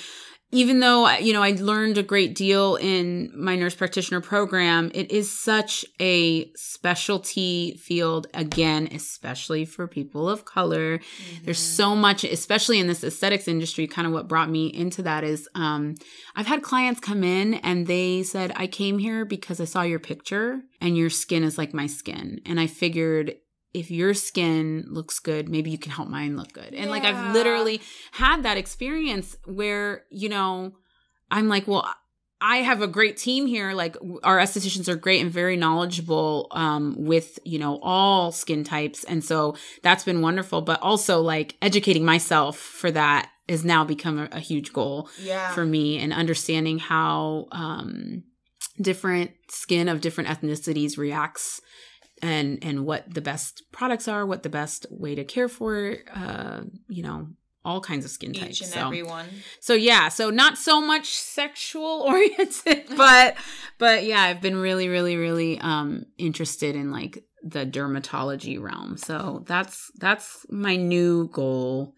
even though you know I learned a great deal in my nurse practitioner program, it is such a specialty field again, especially for people of color. There's Mm-hmm. so much, especially in this aesthetics industry. Kind of what brought me into that is um, I've had clients come in and they said, I came here because I saw your picture and your skin is like my skin. And I figured if your skin looks good, maybe you can help mine look good. And like I've literally had that experience where, you know, I'm like, well, I have a great team here. Like our estheticians are great and very knowledgeable um, with, you know, all skin types. And so that's been wonderful. But also like educating myself for that has now become a, a huge goal Yeah. for me and understanding how um, different skin of different ethnicities reacts and and what the best products are what the best way to care for uh you know all kinds of skin types Each and so. every one. so yeah so not so much sexual [laughs] oriented [laughs] but but yeah i've been really really really um interested in like the dermatology realm. So that's that's my new goal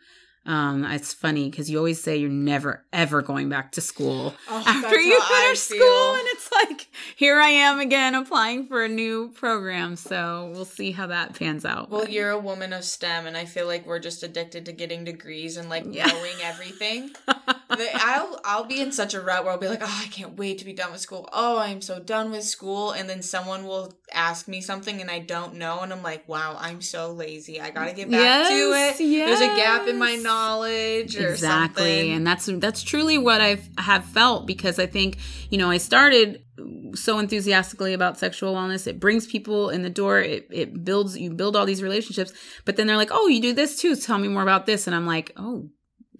um it's funny because you always say you're never ever going back to school Oh, after you finish school and it's like here i am again applying for a new program so we'll see how that pans out Well, But- you're a woman of STEM, and I feel like we're just addicted to getting degrees and like Yeah. knowing everything. [laughs] I'll I'll be in such a rut where I'll be like, oh, I can't wait to be done with school. Oh, I'm so done with school, and then someone will ask me something and I don't know, and I'm like, wow, I'm so lazy. I gotta get back to Yes, it. There's a gap in my yes. Knowledge or exactly. something. and that's that's truly what i've have felt because i think you know i started so enthusiastically about sexual wellness. It brings people in the door. It, it builds you build all these relationships. But then they're like oh you do this too. Tell me more about this. And i'm like oh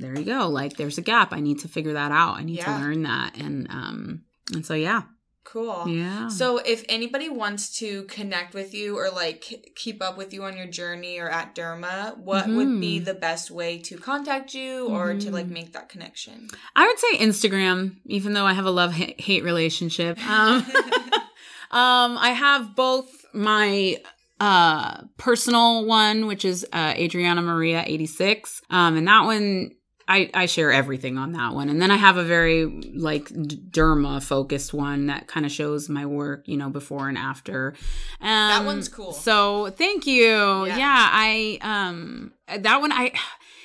there you go. Like there's a gap. I need to figure that out. I need Yeah. to learn that. And um and so yeah cool. yeah So, if anybody wants to connect with you or like keep up with you on your journey or at Derma, what would be Mhm. the best way to contact you or to like Mhm. make that connection? I would say Instagram, even though I have a love hate relationship. Um, [laughs] [laughs] um, I have both my uh personal one, which is uh, Adriana Maria eighty six, um, and that one. I, I share everything on that one. And then I have a very like derma focused one that kind of shows my work, you know, before and after. Um, That one's cool. So thank you. Yeah. yeah I, um, that one I,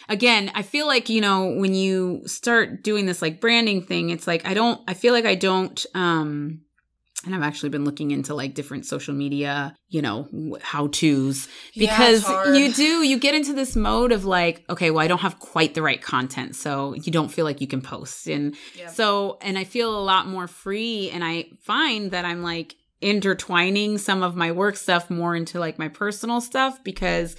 again, I feel like, you know, when you start doing this like branding thing, it's like I don't I feel like I don't um and I've actually been looking into like different social media, you know, how to's because hard. you do you get into this mode of like, okay, well, I don't have quite the right content, so you don't feel like you can post, and Yep. so and I feel a lot more free, and I find that I'm like intertwining some of my work stuff more into like my personal stuff because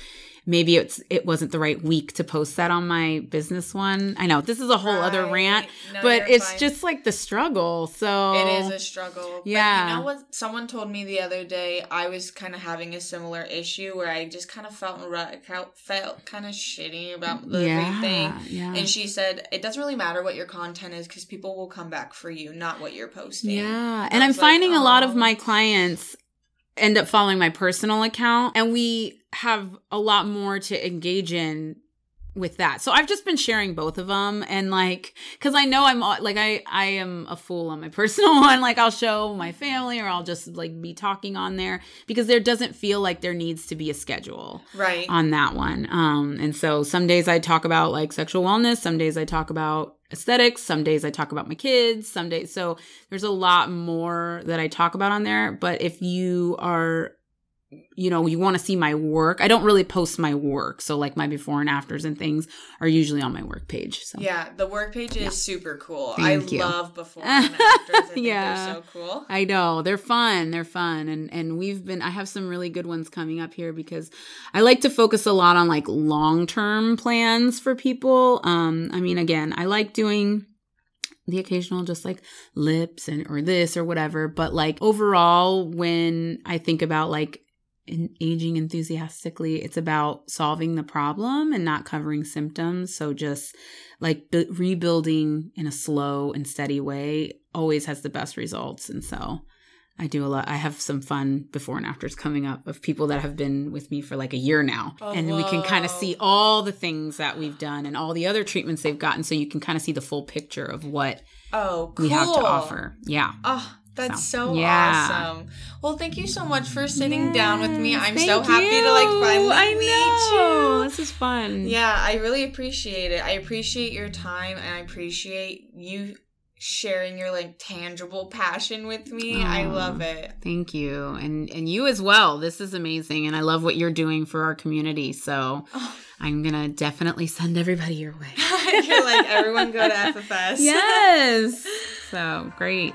maybe it's it wasn't the right week to post that on my business one. I know this is a whole other rant, No, but it's fine. just like the struggle. So It is a struggle. But Yeah. you know what? Someone told me the other day I was kind of having a similar issue where I just kind of felt felt, kind of shitty about everything. yeah. And she said, it doesn't really matter what your content is because people will come back for you, not what you're posting. Yeah. I And I'm was like, finding a lot of "Oh." my clients end up following my personal account and we have a lot more to engage in with that. So I've just been sharing both of them and like cuz I know I'm like I I am a fool on my [laughs] personal one like I'll show my family or I'll just like be talking on there because there doesn't feel like there needs to be a schedule Right. on that one. Um, and so some days I talk about like sexual wellness, some days I talk about aesthetics, some days I talk about my kids, some days. So there's a lot more that I talk about on there. But if you are you know, you want to see my work. I don't really post my work. So like my before and afters and things are usually on my work page. So Yeah, the work page is Yeah. super cool. Thank I you. love before [laughs] and afters. I think Yeah. they're so cool. I know they're fun. They're fun, and and we've been. I have some really good ones coming up here because I like to focus a lot on like long term plans for people. Um, I mean, again, I like doing the occasional just like lips and or this or whatever, but like overall, when I think about like in aging enthusiastically, it's about solving the problem and not covering symptoms. So just like bu- rebuilding in a slow and steady way always has the best results. And so I do a lot. I have some fun before and afters coming up of people that have been with me for like a year now. Oh, and we can kind of see all the things that we've done and all the other treatments they've gotten. So you can kind of see the full picture of what Oh, cool. we have to offer. Yeah. Oh, that's So, so, yeah. awesome. Well, thank you so much for sitting down with me. I'm so happy to like you. finally I meet know. you. This is fun. Yeah, I really appreciate it. I appreciate your time and I appreciate you sharing your like tangible passion with me. I love it. Thank you. And and you as well. This is amazing and I love what you're doing for our community. So Oh. I'm going to definitely send everybody your way. [laughs] You're like everyone go to [laughs] FFS. yes. So, great.